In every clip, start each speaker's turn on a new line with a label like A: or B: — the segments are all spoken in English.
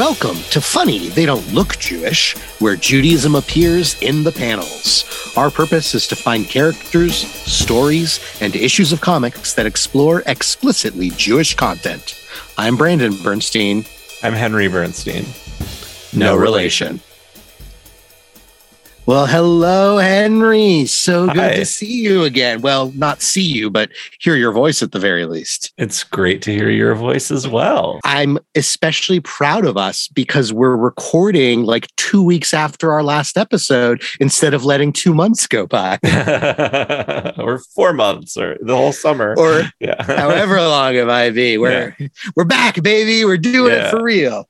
A: Welcome to Funny They Don't Look Jewish, where Judaism appears in the panels. Our purpose is to find characters, stories, and issues of comics that explore explicitly Jewish content. I'm Brandon Bernstein.
B: I'm Henry Bernstein.
A: No, relation. Well, hello, Henry. So good
B: Hi.
A: to see you again. Well, not see you, but hear your voice at the very least.
B: It's great to hear your voice as well.
A: I'm especially proud of us because we're recording like two weeks after our last episode instead of letting two months go by
B: or four months or the whole summer.
A: or
B: yeah.
A: however long it might be. We're we're back, baby. We're doing
B: Yeah.
A: it for real.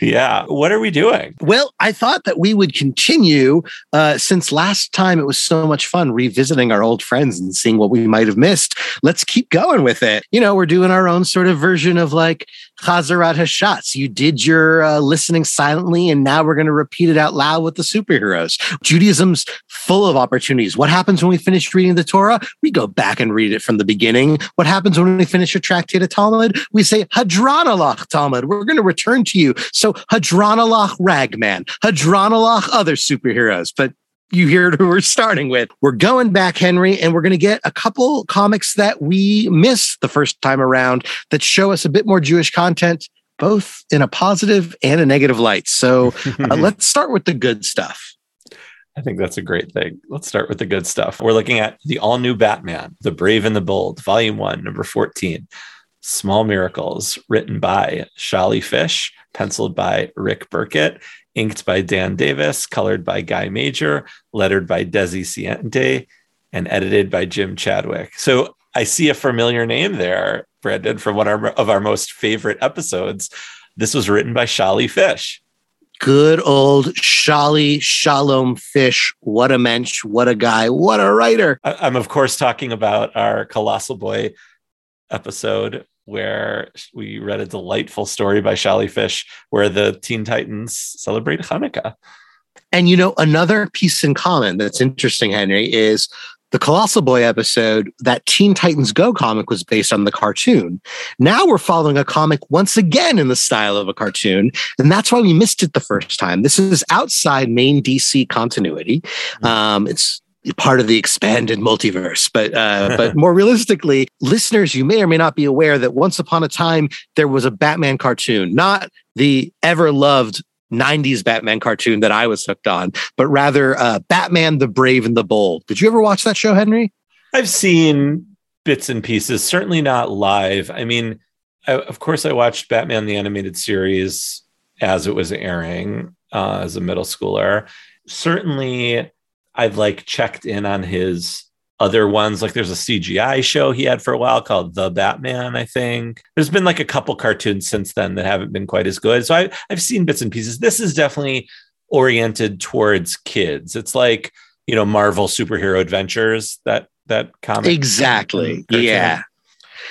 B: yeah. What are we doing?
A: Well, I thought that we would continue uh, since last time it was so much fun revisiting our old friends and seeing what we might have missed. Let's keep going with it. You know, we're doing our own sort of version of like Chazarat Hashatz. You did your uh, listening silently, and now we're going to repeat it out loud with the superheroes. Judaism's full of opportunities. What happens when we finish reading the Torah? We go back and read it from the beginning. What happens when we finish a tractate of Talmud? We say Hadran alach Talmud. We're going to return to you. So Hadran alach Ragman, Hadran alach other superheroes. But you hear who we're starting with. We're going back, Henry, and we're going to get a couple comics that we missed the first time around that show us a bit more Jewish content, both in a positive and a negative light. So uh, let's start with the good stuff.
B: I think that's a great thing. Let's start with the good stuff. We're looking at the all new Batman, The Brave and the Bold, Volume 1, number 14. Small Miracles, written by Sholly Fisch, penciled by Rick Burchett, inked by Dan Davis, colored by Guy Major, lettered by Dezi Sienty, and edited by Jim Chadwick. So I see a familiar name there, Brandon, from one of our, most favorite episodes. This was written by Sholly Fisch.
A: Good old Sholly Shalom Fisch. What a mensch. What a guy. What a writer.
B: I'm of course talking about our Colossal Boy episode where we read a delightful story by Sholly Fisch where the Teen Titans celebrate Hanukkah.
A: And you know, another piece in common that's interesting, Henry, is the Colossal Boy episode, that Teen Titans Go comic was based on the cartoon. Now we're following a comic once again in the style of a cartoon. And that's why we missed it the first time. This is outside main DC continuity. Um, it's part of the expanded multiverse but uh, but more realistically listeners you may or may not be aware that once upon a time there was a batman cartoon not the ever loved 90s Batman cartoon that I was hooked on, but rather uh, Batman the Brave and the Bold. Did you ever watch that show, Henry?
B: I've seen bits and pieces, certainly not live. I mean, I, of course, I watched Batman the Animated Series as it was airing uh, as a middle schooler. Certainly, I've like checked in on his other ones. Like there's a CGI show he had for a while called The Batman, I think. There's been like a couple cartoons since then that haven't been quite as good. So I, I've seen bits and pieces. This is definitely oriented towards kids. It's like, you know, Marvel superhero adventures, that that comic.
A: Exactly.
B: cartoon.
A: Yeah.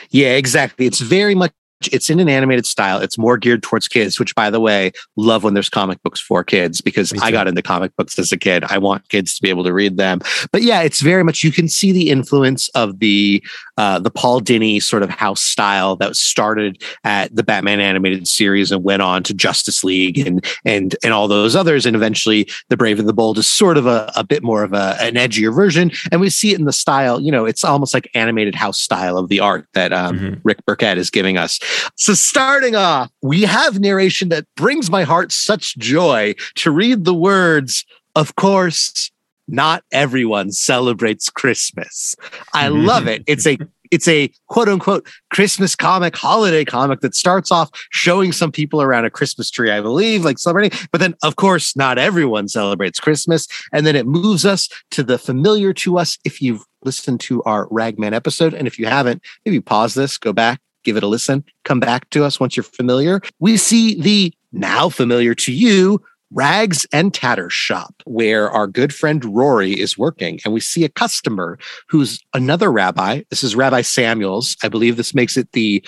A: Yeah, exactly. It's very much it's in an animated style. It's more geared towards kids, which by the way, love when there's comic books for kids because I got into comic books as a kid. I want kids to be able to read them. But yeah, it's very much you can see the influence of the uh, the Paul Dini sort of house style that started at the Batman animated series and went on to Justice League and and and all those others, and eventually the Brave and the Bold is sort of a, a bit more of a, an edgier version, and we see it in the style. You know, it's almost like animated house style of the art that um,
B: Mhm.
A: Rick Burchett is giving us. So starting off, we have narration that brings my heart such joy to read the words. Of course, not everyone celebrates Christmas. I love it. It's a it's a quote unquote Christmas comic, holiday comic that starts off showing some people around a Christmas tree, I believe, like celebrating. But then, of course, not everyone celebrates Christmas. And then it moves us to the familiar to us if you've listened to our Ragman episode. And if you haven't, maybe pause this, go back, give it a listen, come back to us once you're familiar. We see the now familiar to you Rags and Tatter Shop, where our good friend Rory is working. And we see a customer who's another rabbi. This is Rabbi Samuels. I believe this makes it the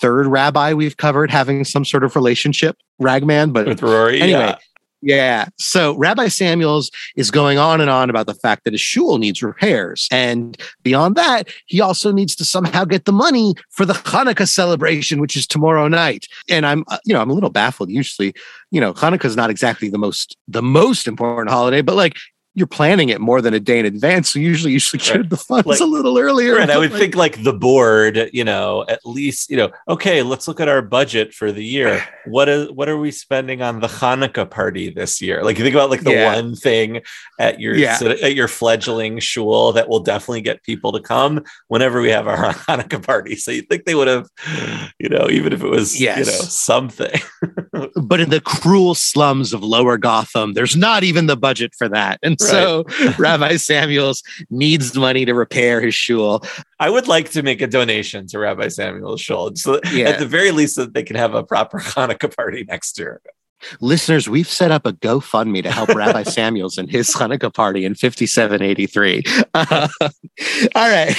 A: third rabbi we've covered having some sort of relationship, Ragman. But
B: with Rory.
A: Anyway,
B: yeah.
A: Yeah. So Rabbi Samuels is going on and on about the fact that his shul needs repairs. And beyond that, he also needs to somehow get the money for the Hanukkah celebration, which is tomorrow night. And I'm, uh, you know, I'm a little baffled. Usually, you know, Hanukkah is not exactly the most, the most important holiday, but like you're planning it more than a day in advance. So usually you should right. the funds like, a little earlier.
B: Right. I would like, think like the board, you know, at least, you know, okay, let's look at our budget for the year. What is what are we spending on the Hanukkah party this year? Like you think about like the yeah. one thing at your yeah. at your fledgling shul that will definitely get people to come whenever we have our Hanukkah party. So you think they would have, you know, even if it was yes. you know something.
A: but in the cruel slums of lower Gotham, there's not even the budget for that. And. So Rabbi Samuels needs money to repair his shul.
B: I would like to make a donation to Rabbi Samuel's shul. So yeah. at the very least that they can have a proper Hanukkah party next year.
A: Listeners, we've set up a GoFundMe to help Rabbi Samuels and his Hanukkah party in 5783. Uh, all right.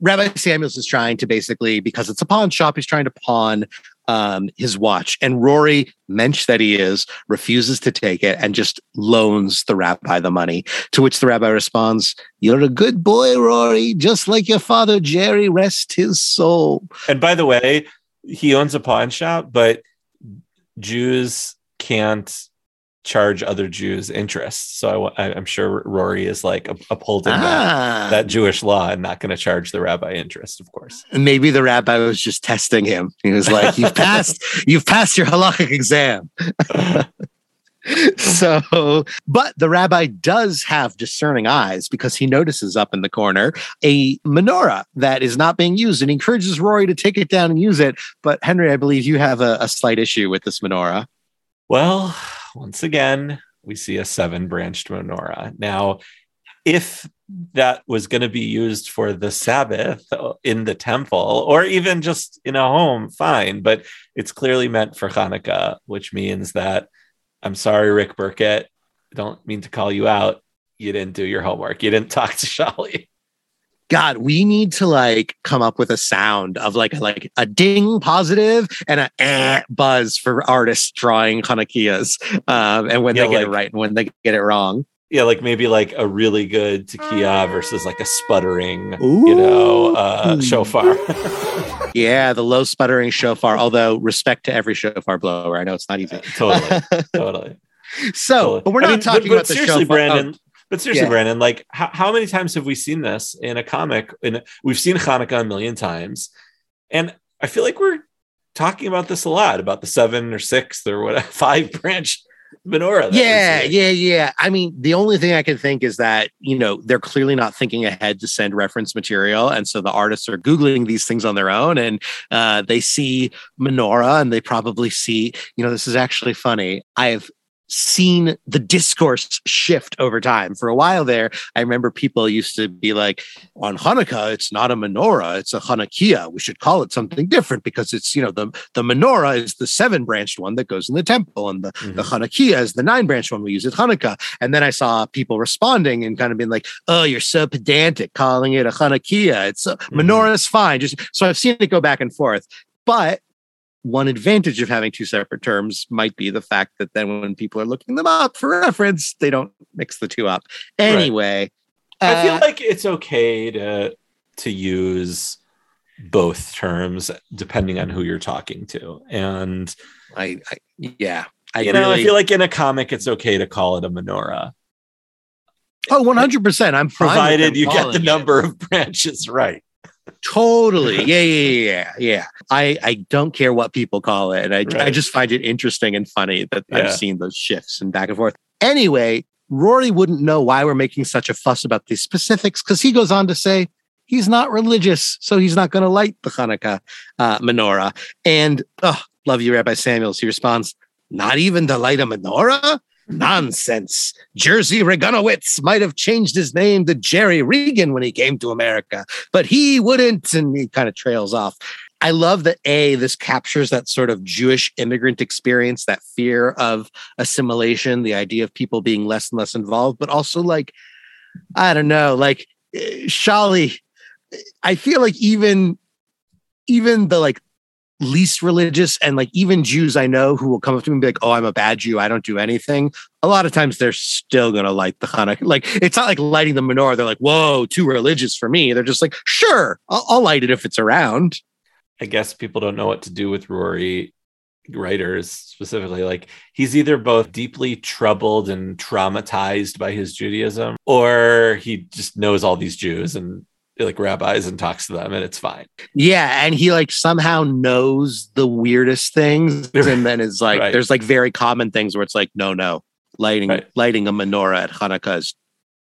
A: Rabbi Samuels is trying to basically, because it's a pawn shop, he's trying to pawn um, his watch. And Rory, mensch that he is, refuses to take it and just loans the rabbi the money. To which the rabbi responds, You're a good boy, Rory, just like your father, Jerry, rest his soul.
B: And by the way, he owns a pawn shop, but Jews can't charge other Jews interest. So I, am sure Rory is like upholding ah. that, that, Jewish law and not going to charge the rabbi interest, of course.
A: Maybe the rabbi was just testing him. He was like, "You've passed, you've passed your halachic exam." so, but the rabbi does have discerning eyes because he notices up in the corner a menorah that is not being used and encourages Rory to take it down and use it. But Henry, I believe you have a, a slight issue with this menorah.
B: Well, once again, we see a seven branched menorah. Now, if that was going to be used for the Sabbath uh, in the temple or even just in a home, fine. But it's clearly meant for Hanukkah, which means that I'm sorry, Rick Burchett. don't mean to call you out. You didn't do your homework. You didn't talk to Sholly.
A: God, we need to like come up with a sound of like like a ding positive and a eh buzz for artists drawing Hanukkiahs. Um, and when yeah, they get like, it right and when they get it wrong.
B: Yeah, like maybe like a really good tequila versus like a sputtering, Ooh. you know, uh, shofar.
A: yeah, the low sputtering shofar. Although respect to every shofar blower, I know it's not easy.
B: totally, totally.
A: So, totally. but we're not I mean, talking but, but about the
B: seriously, shofar. Brandon. Oh but seriously, yeah. Brandon, like how, how many times have we seen this in a comic? And we've seen Hanukkah a million times, and I feel like we're talking about this a lot about the seven or six or what five branch menorah.
A: Yeah, yeah, yeah. I mean, the only thing I can think is that you know they're clearly not thinking ahead to send reference material, and so the artists are googling these things on their own, and uh, they see menorah, and they probably see, you know, this is actually funny. I've seen the discourse shift over time. For a while there, I remember people used to be like, on Hanukkah, it's not a menorah, it's a Hanukkiah. We should call it something different because it's, you know, the, the menorah is the seven branched one that goes in the temple, and the, mm-hmm. the Hanukkiah is the nine branched one we use at Hanukkah. And then I saw people responding and kind of being like, oh, you're so pedantic calling it a Hanukkiah. It's a, mm-hmm. menorah is fine. Just so I've seen it go back and forth. But one advantage of having two separate terms might be the fact that then when people are looking them up for reference, they don't mix the two up. Anyway,
B: right. uh, I feel like it's okay to to use both terms depending on who you're talking to. And
A: I, I yeah, I
B: you know, I feel like in a comic it's okay to call it a menorah.
A: Oh, 100%. I'm
B: provided you get the number of branches right
A: totally. Yeah yeah yeah yeah i i don't care what people call it and i, right. I just find it interesting and funny that yeah. i've seen those shifts and back and forth. Anyway rory wouldn't know why we're making such a fuss about these specifics because he goes on to say he's not religious so he's not going to light the hanukkah uh, menorah. And oh love you rabbi samuels. He responds not even to light a menorah Nonsense. Jerzy Reganowitz might have changed his name to Jerry Regan when he came to America, but he wouldn't. And he kind of trails off. I love that A, this captures that sort of Jewish immigrant experience, that fear of assimilation, the idea of people being less and less involved, but also like, I don't know, like eh, Sholly, I feel like even even the like least religious and like even Jews I know who will come up to me and be like, "Oh, I'm a bad Jew. I don't do anything." A lot of times they're still gonna light the Hanukkiah. Like it's not like lighting the menorah. They're like, "Whoa, too religious for me." They're just like, "Sure, I'll, I'll light it if it's around."
B: I guess people don't know what to do with Rory writers specifically like he's either both deeply troubled and traumatized by his judaism or he just knows all these jews and like rabbis and talks to them and it's fine.
A: Yeah. And he like somehow knows the weirdest things. And then it's like, right. there's like very common things where it's like, no, no, lighting, right. lighting a menorah at Hanukkah is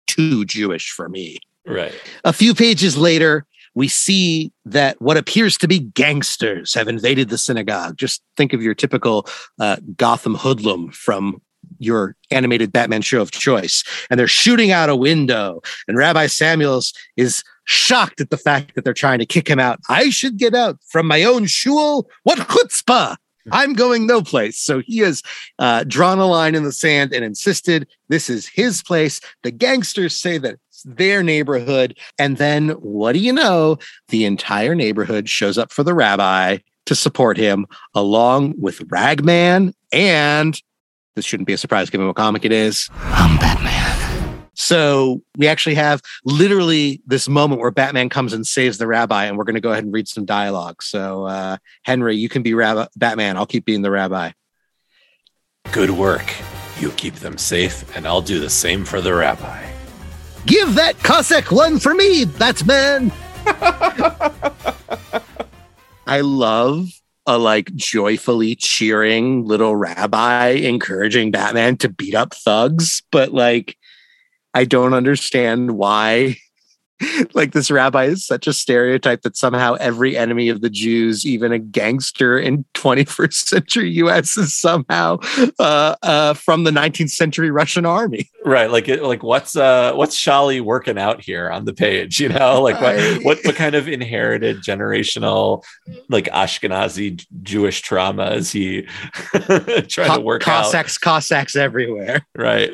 A: too Jewish for me.
B: Right.
A: A few pages later, we see that what appears to be gangsters have invaded the synagogue. Just think of your typical uh, Gotham hoodlum from your animated Batman show of choice. And they're shooting out a window. And Rabbi Samuels is shocked at the fact that they're trying to kick him out. I should get out from my own shul. What chutzpah! I'm going no place. So he has uh, drawn a line in the sand and insisted this is his place. The gangsters say that it's their neighborhood. And then what do you know? The entire neighborhood shows up for the rabbi to support him, along with Ragman and this shouldn't be a surprise given what comic it is. I'm Batman. So we actually have literally this moment where Batman comes and saves the rabbi, and we're going to go ahead and read some dialogue. So, uh, Henry, you can be rabbi- Batman. I'll keep being the rabbi.
B: Good work. You keep them safe, and I'll do the same for the rabbi.
A: Give that Cossack one for me, Batman. I love a like joyfully cheering little rabbi encouraging Batman to beat up thugs, but like I don't understand why like this rabbi is such a stereotype that somehow every enemy of the Jews, even a gangster in 21st century US, is somehow uh, uh, from the 19th century Russian army.
B: Right, like like what's uh, what's Sholly working out here on the page? You know, like what I... what what kind of inherited generational like Ashkenazi Jewish trauma is he trying Co- to work
A: Cossacks,
B: out?
A: Cossacks Cossacks everywhere.
B: Right.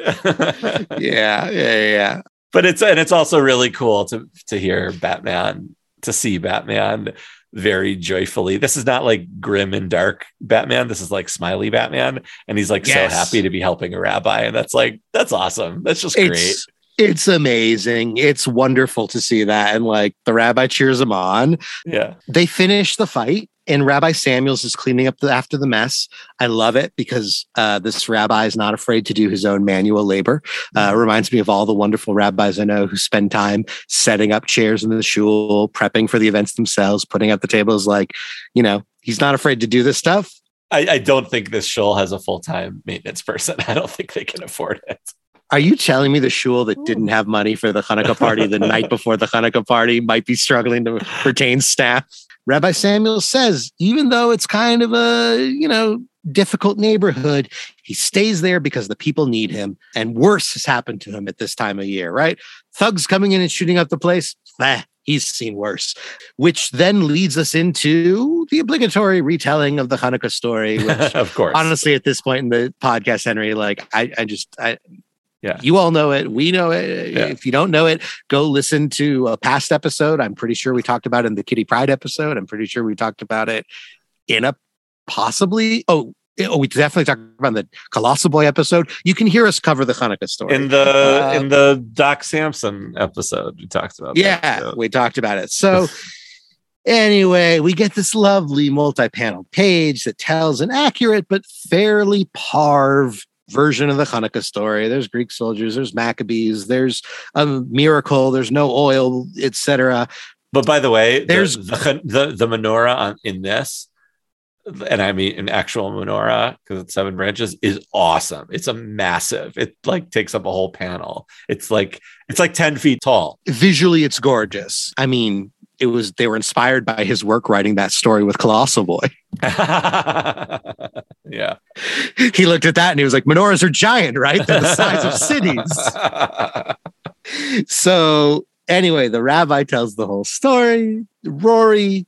A: yeah, yeah, yeah
B: but it's and it's also really cool to to hear Batman to see Batman very joyfully. This is not like grim and dark Batman. This is like smiley Batman, and he's like yes. so happy to be helping a rabbi, and that's like that's awesome. That's just
A: it's,
B: great.
A: It's amazing. It's wonderful to see that, and like the rabbi cheers him on.
B: Yeah,
A: they finish the fight, and Rabbi Samuels is cleaning up the, after the mess. I love it because uh, this rabbi is not afraid to do his own manual labor. Uh, reminds me of all the wonderful rabbis I know who spend time setting up chairs in the shul, prepping for the events themselves, putting up the tables. Like, you know, he's not afraid to do this stuff.
B: I, I don't think this shul has a full time maintenance person. I don't think they can afford it.
A: Are you telling me the shul that didn't have money for the Hanukkah party the night before the Hanukkah party might be struggling to retain staff? Rabbi Samuel says, even though it's kind of a, you know, difficult neighborhood, he stays there because the people need him. And worse has happened to him at this time of year, right? Thugs coming in and shooting up the place. Eh, he's seen worse, which then leads us into the obligatory retelling of the Hanukkah story. Which,
B: of course,
A: honestly, at this point in the podcast, Henry, like I, I just, I,
B: yeah.
A: You all know it. We know it. Yeah. If you don't know it, go listen to a past episode. I'm pretty sure we talked about it in the Kitty Pryde episode. I'm pretty sure we talked about it in a possibly, oh, oh, we definitely talked about the Colossal Boy episode. You can hear us cover the Hanukkah story
B: in the uh, in the Doc Samson episode. We talked about
A: yeah, that, we talked about it. So anyway, we get this lovely multi-panel page that tells an accurate but fairly parve version of the Hanukkah story. There's Greek soldiers, there's Maccabees, there's a miracle, there's no oil, etc.
B: But by the way, there's the the, the, the menorah on, in this, and I mean an actual menorah because it's seven branches is awesome. It's a massive. It like takes up a whole panel. It's like it's like ten feet tall.
A: Visually, it's gorgeous. I mean, it was they were inspired by his work writing that story with Colossal Boy.
B: yeah.
A: He looked at that and he was like, menorahs are giant, right? They're the size of cities. so anyway, the rabbi tells the whole story. Rory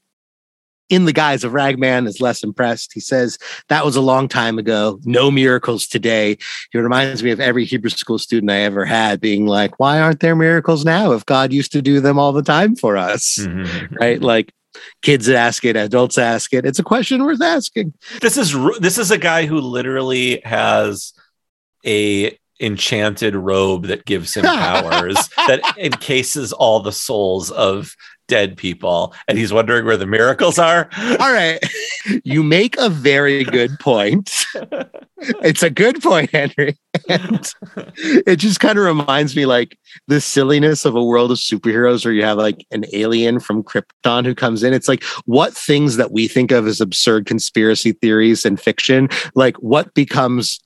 A: in the guise of Ragman is less impressed. He says, That was a long time ago. No miracles today. He reminds me of every Hebrew school student I ever had being like, Why aren't there miracles now if God used to do them all the time for us? Mm-hmm. Right? Like, Kids ask it, adults ask it. It's a question worth asking.
B: This is this is a guy who literally has a enchanted robe that gives him powers that encases all the souls of dead people and he's wondering where the miracles are.
A: All right. You make a very good point. It's a good point henry. And it just kind of reminds me like the silliness of a world of superheroes where you have like an alien from krypton who comes in. It's like what things that we think of as absurd conspiracy theories and fiction like what becomes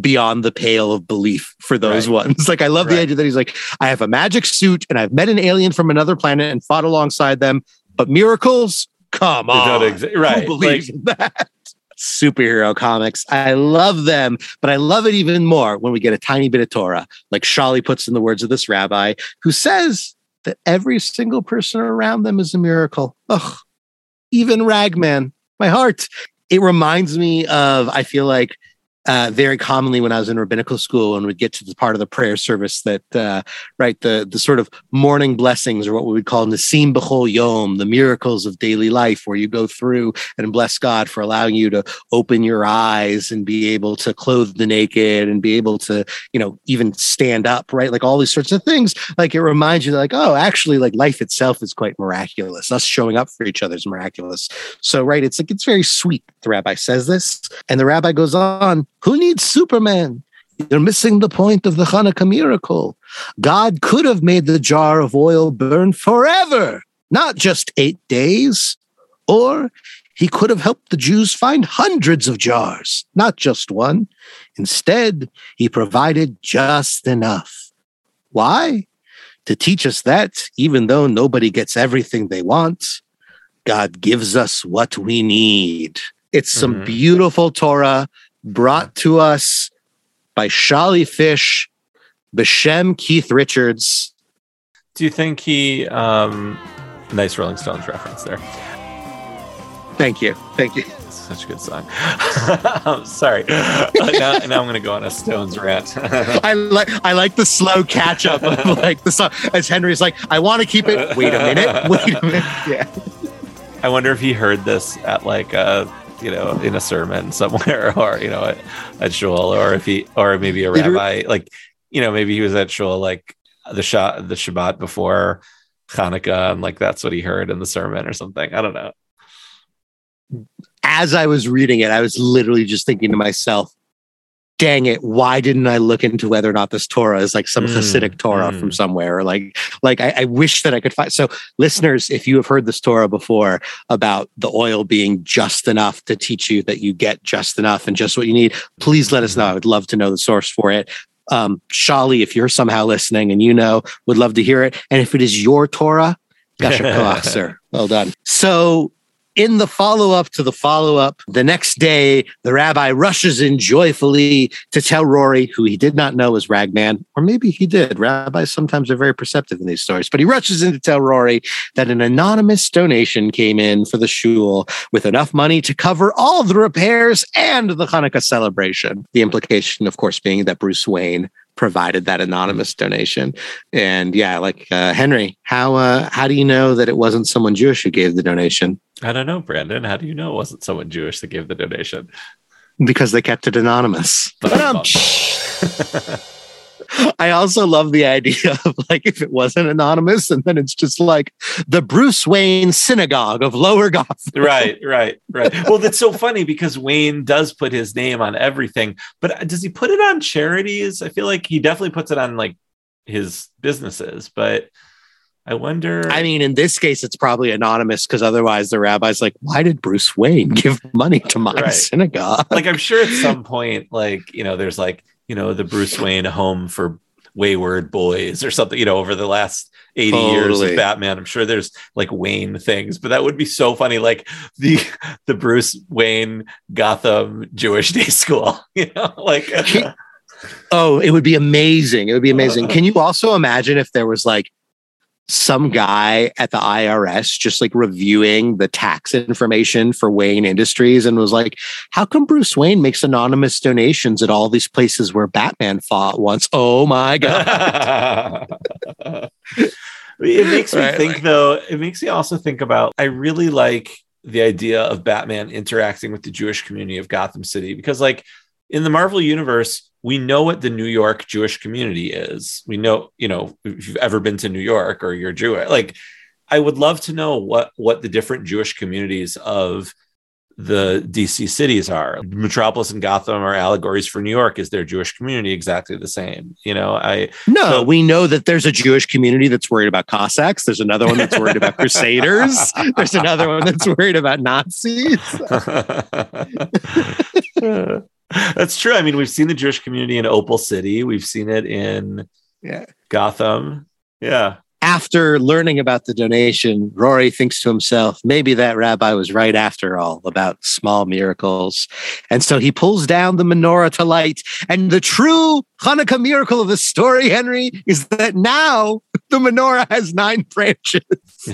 A: beyond the pale of belief for those right. ones. Like I love right. the idea that he's like, I have a magic suit and I've met an alien from another planet and fought alongside them, but miracles, come on. Exi-
B: right.
A: Who believes like, that? Superhero comics. I love them, but I love it even more when we get a tiny bit of Torah, like Sholly puts in the words of this rabbi, who says that every single person around them is a miracle. Ugh, even Ragman, my heart. It reminds me of, I feel like uh, very commonly when I was in rabbinical school and would get to the part of the prayer service that, uh, right, the the sort of morning blessings or what we would call Nisim B'chol Yom, the miracles of daily life, where you go through and bless God for allowing you to open your eyes and be able to clothe the naked and be able to, you know, even stand up, right? Like all these sorts of things. Like it reminds you, like, oh, actually, like life itself is quite miraculous. Us showing up for each other is miraculous. So, right, it's like it's very sweet. The rabbi says this, and the rabbi goes on who needs Superman? You're missing the point of the Hanukkah miracle. God could have made the jar of oil burn forever, not just eight days. Or he could have helped the Jews find hundreds of jars, not just one. Instead, he provided just enough. Why? To teach us that even though nobody gets everything they want, God gives us what we need. It's some mm-hmm. beautiful Torah brought to us by Sholly Fisch, Bashem Keith Richards.
B: Do you think he, um, nice Rolling Stones reference there.
A: Thank you. Thank you.
B: Such a good song. I'm sorry. Uh, now, now, I'm going to go on a Stones rant.
A: I like I like the slow catch up of like the song as Henry's like, I want to keep it. Wait a minute. Wait a minute. Yeah.
B: I wonder if he heard this at like a you know, in a sermon somewhere, or you know, at, at shul, or if he, or maybe a rabbi, like you know, maybe he was at shul, like the shot, the Shabbat before Hanukkah, and like that's what he heard in the sermon or something. I don't know.
A: As I was reading it, I was literally just thinking to myself, dang it, why didn't I look into whether or not this Torah is like some mm, Hasidic Torah mm. from somewhere? Or like, like I, I, wish that I could find. So, listeners, if you have heard this Torah before about the oil being just enough to teach you that you get just enough and just what you need, please let us know. I would love to know the source for it. Um, Sholly, if you're somehow listening and you know, would love to hear it. And if it is your Torah, Gasher sir. Well done. So in the follow up to the follow up, the next day, the rabbi rushes in joyfully to tell Rory, who he did not know was Ragman, or maybe he did. Rabbis sometimes are very perceptive in these stories, but he rushes in to tell Rory that an anonymous donation came in for the shul with enough money to cover all the repairs and the Hanukkah celebration. The implication, of course, being that Bruce Wayne provided that anonymous donation. And yeah, like uh, Henry, how uh, how do you know that it wasn't someone Jewish who gave the donation?
B: I don't know, Brandon. How do you know it wasn't someone Jewish that gave the donation?
A: Because they kept it anonymous. But, um, I also love the idea of like if it wasn't anonymous and then it's just like the Bruce Wayne Synagogue of Lower Gotham.
B: Right, right, right. well, that's so funny because Wayne does put his name on everything, but uh, does he put it on charities? I feel like he definitely puts it on like his businesses, but I wonder.
A: I mean, in this case, it's probably anonymous because otherwise the rabbi's like, why did Bruce Wayne give money to my right. synagogue?
B: Like, I'm sure at some point, like, you know, there's like, you know, the Bruce Wayne home for wayward boys or something, you know, over the last 80 totally. years of Batman. I'm sure there's like Wayne things, but that would be so funny. Like the the Bruce Wayne Gotham Jewish Day School, you know, like
A: oh, it would be amazing. It would be amazing. Can you also imagine if there was like some guy at the IRS just like reviewing the tax information for Wayne Industries and was like, How come Bruce Wayne makes anonymous donations at all these places where Batman fought once? Oh my God.
B: It makes me
A: Right,
B: think
A: like-
B: though, it makes me also think about I really like the idea of Batman interacting with the Jewish community of Gotham City because like in the Marvel universe, we know what the New York Jewish community is. We know, you know, if you've ever been to New York or you're Jewish, like I would love to know what what the different Jewish communities of the DC cities are. Metropolis and Gotham are allegories for New York. Is their Jewish community exactly the same? You know, I
A: No,
B: So-
A: we know that there's a Jewish community that's worried about Cossacks. There's another one that's worried about Crusaders. There's another one that's worried about Nazis.
B: That's true. I mean, we've seen the Jewish community in Opal City. We've seen it in
A: Yeah.
B: Gotham. Yeah.
A: After learning about the donation, Rory thinks to himself, maybe that rabbi was right after all about small miracles. And so he pulls down the menorah to light. And the true Hanukkah miracle of the story, Henry, is that now the menorah has nine branches.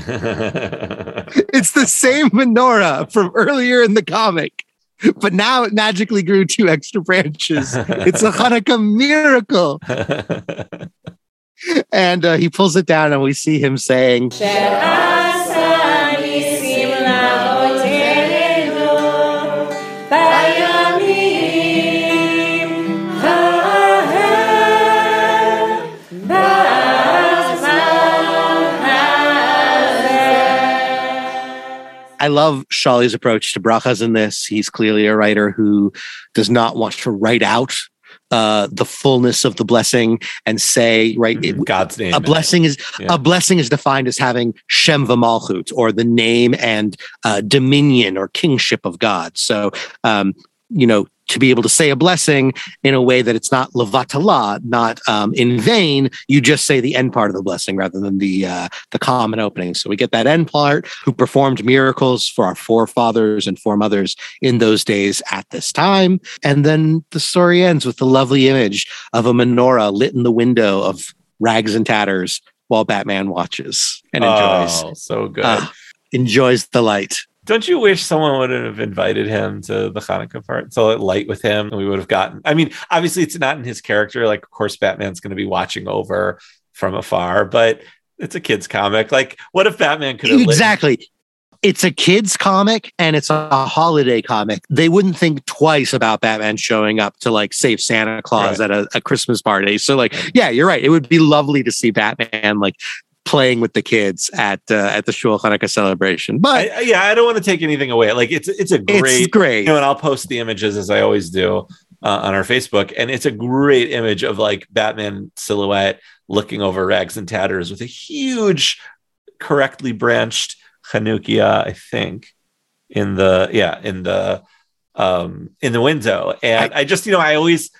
A: It's the same menorah from earlier in the comic, but now it magically grew two extra branches. It's a Hanukkah miracle. and uh, he pulls it down, and we see him saying, I love Sholly's approach to brachas in this. He's clearly a writer who does not want to write out uh, the fullness of the blessing and say, right, it-
B: God's name.
A: a blessing is
B: Yeah.
A: a blessing is defined as having Shem v'malchut or the name and uh, dominion or kingship of God. So, um, you know, to be able to say a blessing in a way that it's not levatala, not um, in vain, you just say the end part of the blessing rather than the uh, the common opening. So we get that end part. Who performed miracles for our forefathers and foremothers in those days at this time, and then the story ends with the lovely image of a menorah lit in the window of rags and tatters while Batman watches and enjoys
B: Oh, so good.
A: Ah, enjoys the light.
B: Don't you wish someone would have invited him to the Hanukkah part to light with him? And we would have gotten. I mean, obviously, it's not in his character. Like, of course, Batman's going to be watching over from afar, but it's a kid's comic. Like, what if Batman could have lit-
A: Exactly. It's a kids comic and it's a holiday comic. They wouldn't think twice about Batman showing up to like save Santa Claus
B: Right.
A: at a, a Christmas party. So like, yeah, you're right. It would be lovely to see Batman like playing with the kids at uh, at the Shul Hanukkah celebration. But
B: I, I- yeah, I don't want to take anything away. Like, it's it's a
A: it's
B: great
A: great.
B: you know, and I'll post the images as I always do uh, on our Facebook, and it's a great image of like Batman silhouette looking over rags and tatters with a huge, correctly branched Hanukkiah, I think, in the yeah in the um in the window, and I, just you know I always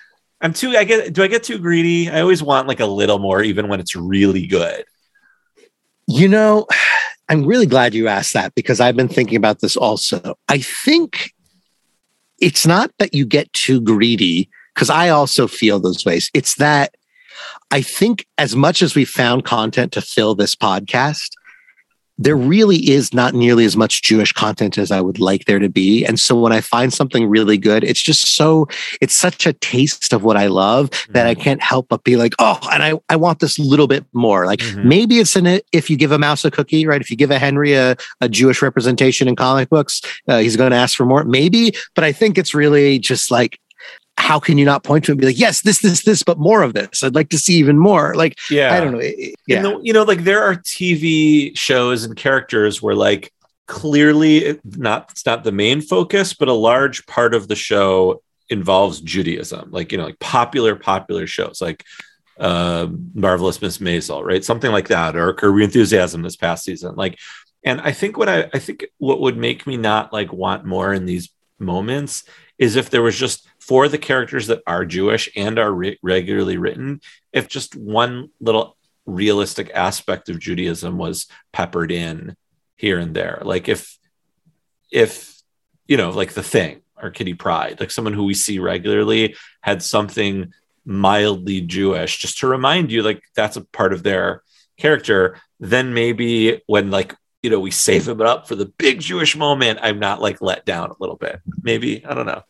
B: I'm too I get do I get too greedy? I always want like a little more, even when it's really good.
A: You know, I'm really glad you asked that because I've been thinking about this also. I think it's not that you get too greedy, because I also feel those ways. It's that I think as much as we found content to fill this podcast, there really is not nearly as much Jewish content as I would like there to be. And so when I find something really good, it's just so, it's such a taste of what I love that I can't help but be like, oh, and I, I want this little bit more. Like
B: Mhm.
A: maybe it's in it if you give a mouse a cookie, right? If you give a Henry a, a Jewish representation in comic books, uh, he's going to ask for more. Maybe, but I think it's really just like, how can you not point to it and be like, yes, this, this, this, but more of this? I'd like to see even more. Like,
B: Yeah,
A: I don't know. It- it-
B: And
A: Yeah.
B: the- you know, like there are TV shows and characters where like clearly not it's not the main focus, but a large part of the show involves Judaism. Like you know, like popular popular shows like uh, Marvelous Miss Maisel, right? Something like that, or Your Enthusiasm this past season. Like, and I think what I I think what would make me not like want more in these moments is if there was just for the characters that are Jewish and are re- regularly written, if just one little realistic aspect of Judaism was peppered in here and there. Like if if you know, like the thing or Kitty Pryde, like someone who we see regularly had something mildly Jewish, just to remind you, like that's a part of their character. Then maybe when like you know we save them up for the big Jewish moment, I'm not like let down a little bit. Maybe I don't know.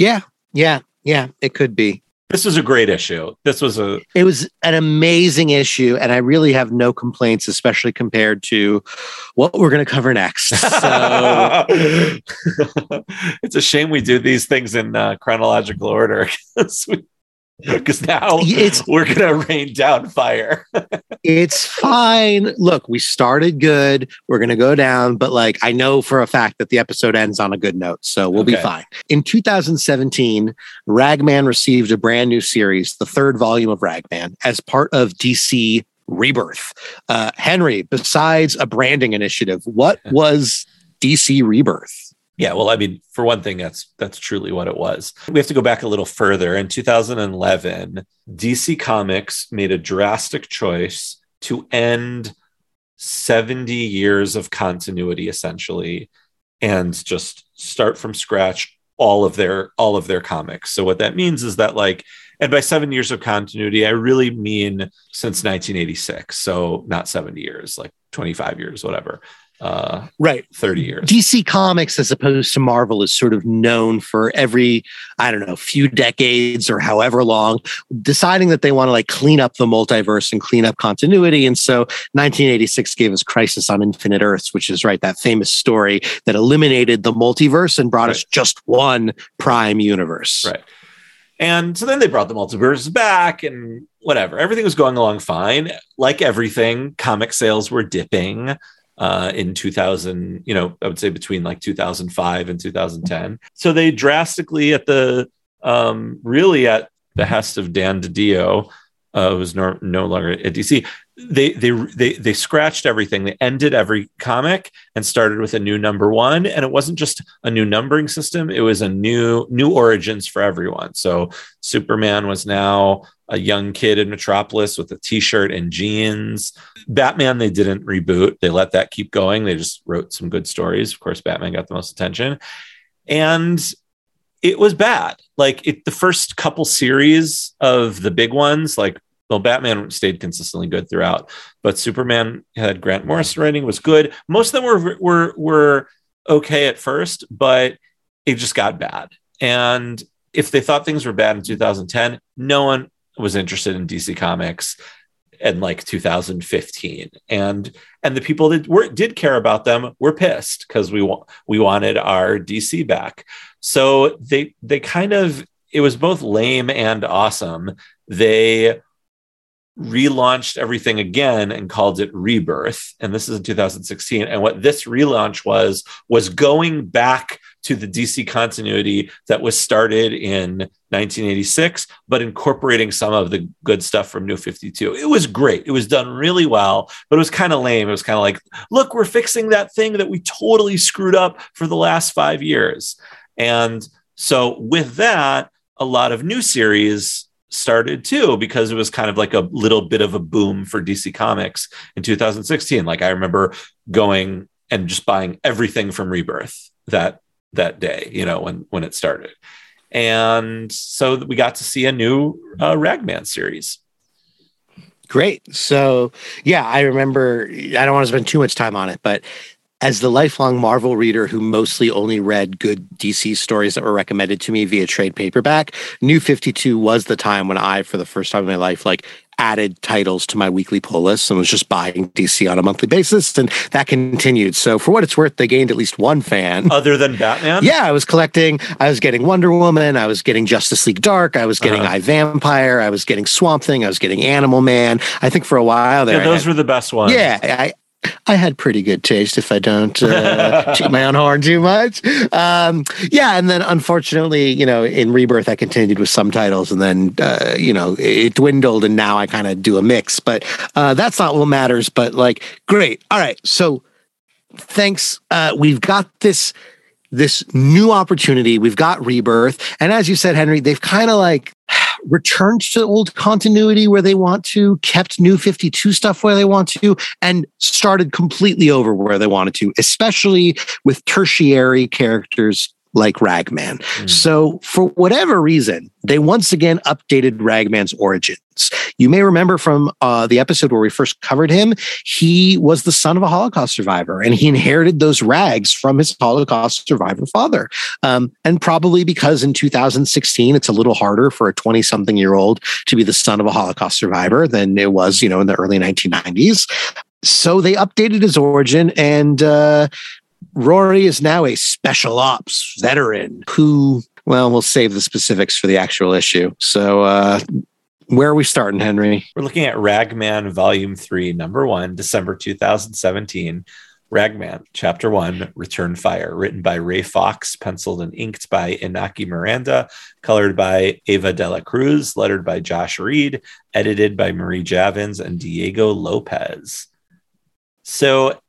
A: Yeah. Yeah. Yeah. It could be.
B: this was a great issue. This was a
A: It was an amazing issue, and I really have no complaints, especially compared to what we're going to cover next. So,
B: it's a shame we do these things in uh, chronological order because now
A: It's-
B: we're gonna rain down fire.
A: it's fine. Look, we started good. We're going to go down, but like I know for a fact that the episode ends on a good note, so we'll be fine. In 2017, Ragman received a brand new series, the third volume of Ragman, as part of DC Rebirth. Uh, Henry, besides a branding initiative, what was DC Rebirth?
B: Yeah, well, I mean, for one thing, that's that's truly what it was. We have to go back a little further. In 2011, DC Comics made a drastic choice to end 70 years of continuity, essentially, and just start from scratch all of their all of their comics. So what that means is that like, and by seven years of continuity, I really mean since 1986. So not 70 years, like 25 years, whatever, uh,
A: Right.
B: 30 years.
A: DC Comics, as opposed to Marvel, is sort of known for every, I don't know, few decades or however long, deciding that they want to like clean up the multiverse and clean up continuity. And so 1986 gave us Crisis on Infinite Earths, which is right, that famous story that eliminated the multiverse and brought us just one prime universe.
B: Right. And so then they brought the multiverse back and whatever. Everything was going along fine. Like everything, comic sales were dipping uh, in 2000, you know, I would say between like 2005 and 2010. So they drastically, at the um, really at behest of Dan DiDio, uh, who's no, no longer at DC, they they they they scratched everything. They ended every comic and started with a new number one. And it wasn't just a new numbering system; it was a new new origins for everyone. So Superman was now a young kid in Metropolis with a T-shirt and jeans. Batman they didn't reboot; they let that keep going. They just wrote some good stories. Of course, Batman got the most attention, and it was bad. Like it, the first couple series of the big ones, like well, Batman stayed consistently good throughout, but Superman had Grant Morrison writing was good. Most of them were were were okay at first, but it just got bad. And if they thought things were bad in 2010, no one was interested in DC Comics in like 2015. And and the people that were did care about them were pissed because we we wanted our DC back. So they they kind of it was both lame and awesome. They relaunched everything again and called it Rebirth. And this is in 2016. And what this relaunch was, was going back to the DC continuity that was started in 1986, but incorporating some of the good stuff from New 52. It was great. It was done really well, but it was kind of lame. It was kind of like, look, we're fixing that thing that we totally screwed up for the last five years. And so with that, a lot of new series started too because it was kind of like a little bit of a boom for DC Comics in 2016. Like I remember going and just buying everything from Rebirth that that day, you know, when when it started. And so we got to see a new uh, Ragman series.
A: Great. So, yeah, I remember, I don't want to spend too much time on it, but as the lifelong Marvel reader who mostly only read good DC stories that were recommended to me via trade paperback, New 52 was the time when I, for the first time in my life, like added titles to my weekly pull list and was just buying DC on a monthly basis. And that continued. So, for what it's worth, they gained at least one fan.
B: Other than Batman?
A: Yeah, I was collecting. I was getting Wonder Woman. I was getting Justice League Dark. I was getting
B: Uh-huh.
A: I Vampire. I was getting Swamp Thing. I was getting Animal Man. I think for a while there,
B: Yeah, those
A: had-
B: were the best ones.
A: yeah, I I had pretty good taste if I don't uh, toot my own horn too much. Um, yeah, and then unfortunately, you know, in Rebirth, I continued with some titles, and then uh, you know it dwindled, and now I kind of do a mix. But uh, that's not what matters. But like, great. All right, so thanks. Uh, we've got this this new opportunity. We've got rebirth. And as you said, Henry, they've kind of like returned to old continuity where they want to, kept new 52 stuff where they want to, and started completely over where they wanted to, especially with tertiary characters like Ragman.
B: Mm.
A: So, for whatever reason, they once again updated Ragman's origins. You may remember from uh, the episode where we first covered him, he was the son of a Holocaust survivor and he inherited those rags from his Holocaust survivor father. Um, and probably because in 2016, it's a little harder for a 20 something year old to be the son of a Holocaust survivor than it was, you know, in the early 1990s. So they updated his origin and, uh, Rory is now a special ops veteran who, well, we'll save the specifics for the actual issue. So, uh, where are we starting, Henry?
B: We're looking at Ragman Volume 3, Number 1, December 2017. Ragman, Chapter 1, Return Fire, written by Ray Fawkes, penciled and inked by Inaki Miranda, colored by Ava De La Cruz, lettered by Josh Reed, edited by Marie Javins and Diego Lopez. So,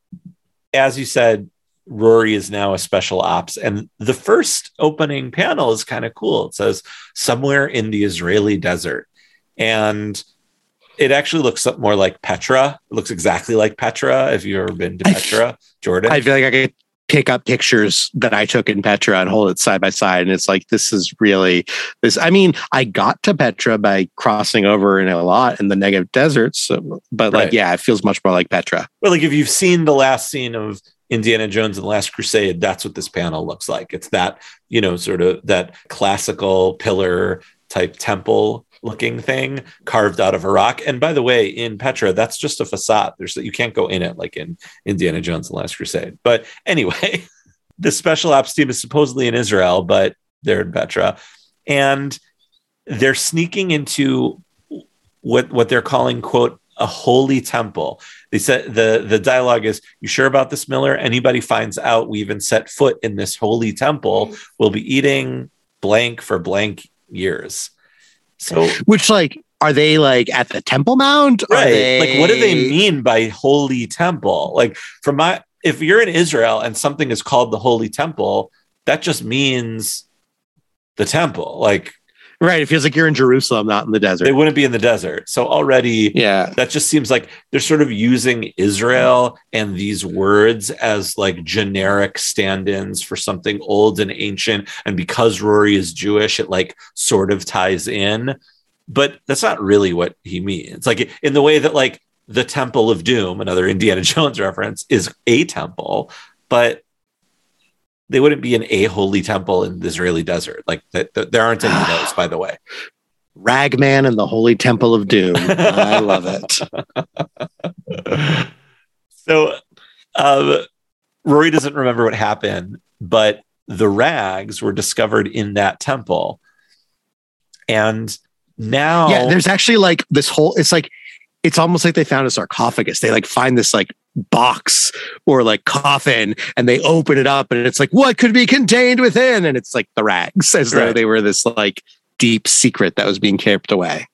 B: as you said, Rory is now a special ops. And the first opening panel is kind of cool. It says, somewhere in the Israeli desert. And it actually looks more like Petra. It looks exactly like Petra. If you've ever been to
A: I-
B: Petra, Jordan.
A: I feel like I could pick up pictures that I took in Petra and hold it side by side. And it's like, this is really this. I mean, I got to Petra by crossing over in Eilat in the Negev deserts, so, but like,
B: Right.
A: yeah, it feels much more like Petra.
B: well, like if you've seen the last scene of Indiana Jones and the Last Crusade, that's what this panel looks like. It's that, you know, sort of that classical pillar type temple looking thing carved out of a rock. And by the way, in Petra, that's just a facade. There's you can't go in it like in Indiana Jones and the Last Crusade. But anyway, the special ops team is supposedly in Israel, but they're in Petra. And they're sneaking into what what they're calling quote a holy temple. They said the the dialogue is, "You sure about this, Miller? Anybody finds out we even set foot in this holy temple, will be eating blank for blank years." So,
A: Which, like, are they like at the Temple Mount? Are
B: right,
A: they-
B: like, what do they mean by holy temple? Like, from my, if you're in Israel and something is called the holy temple, that just means the temple. Like,
A: Right. It feels like you're in Jerusalem, not in the desert.
B: they wouldn't be in the desert. So already,
A: yeah.
B: that just seems like they're sort of using Israel and these words as like generic stand-ins for something old and ancient. And because Rory is Jewish, it like sort of ties in. But that's not really what he means. Like in the way that like the Temple of Doom, another Indiana Jones reference, is a temple, but they wouldn't be in a holy temple in the Israeli desert. Like that, that- there aren't any of those, by the way.
A: Ragman and the Holy Temple of Doom. I love it.
B: so um, Rory doesn't remember what happened, but the rags were discovered in that temple. And now,
A: Yeah, there's actually like this whole it's like it's almost like they found a sarcophagus. They like find this like box or like coffin and they open it up and it's like what could be contained within and it's like the rags as though they were this like deep secret that was being kept away.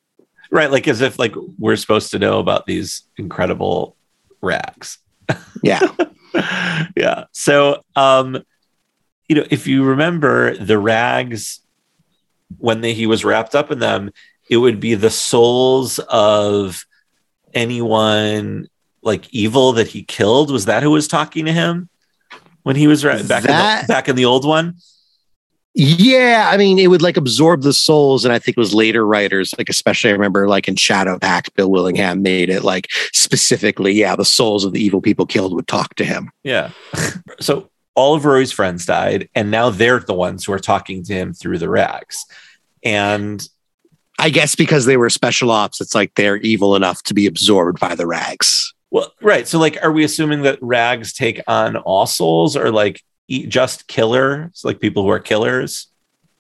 B: right, like as if like we're supposed to know about these incredible rags.
A: Yeah.
B: yeah. So, um, you know, if you remember the rags when they, he was wrapped up in them, it would be the souls of anyone like evil that he killed. Was that who was talking to him when he was ra- back in the, back in the old one?
A: Yeah, I mean, it would like absorb the souls, and I think it was later writers, like especially I remember like in Shadowpact, Bill Willingham made it like specifically, yeah, the souls of the evil people killed would talk to him.
B: Yeah. so all of Rory's friends died, and now they're the ones who are talking to him through the rags. And
A: I guess because they were special ops, it's like they're evil enough to be absorbed by the rags.
B: Well, right. So, like, are we assuming that rags take on all souls, or like just killers, like people who are killers?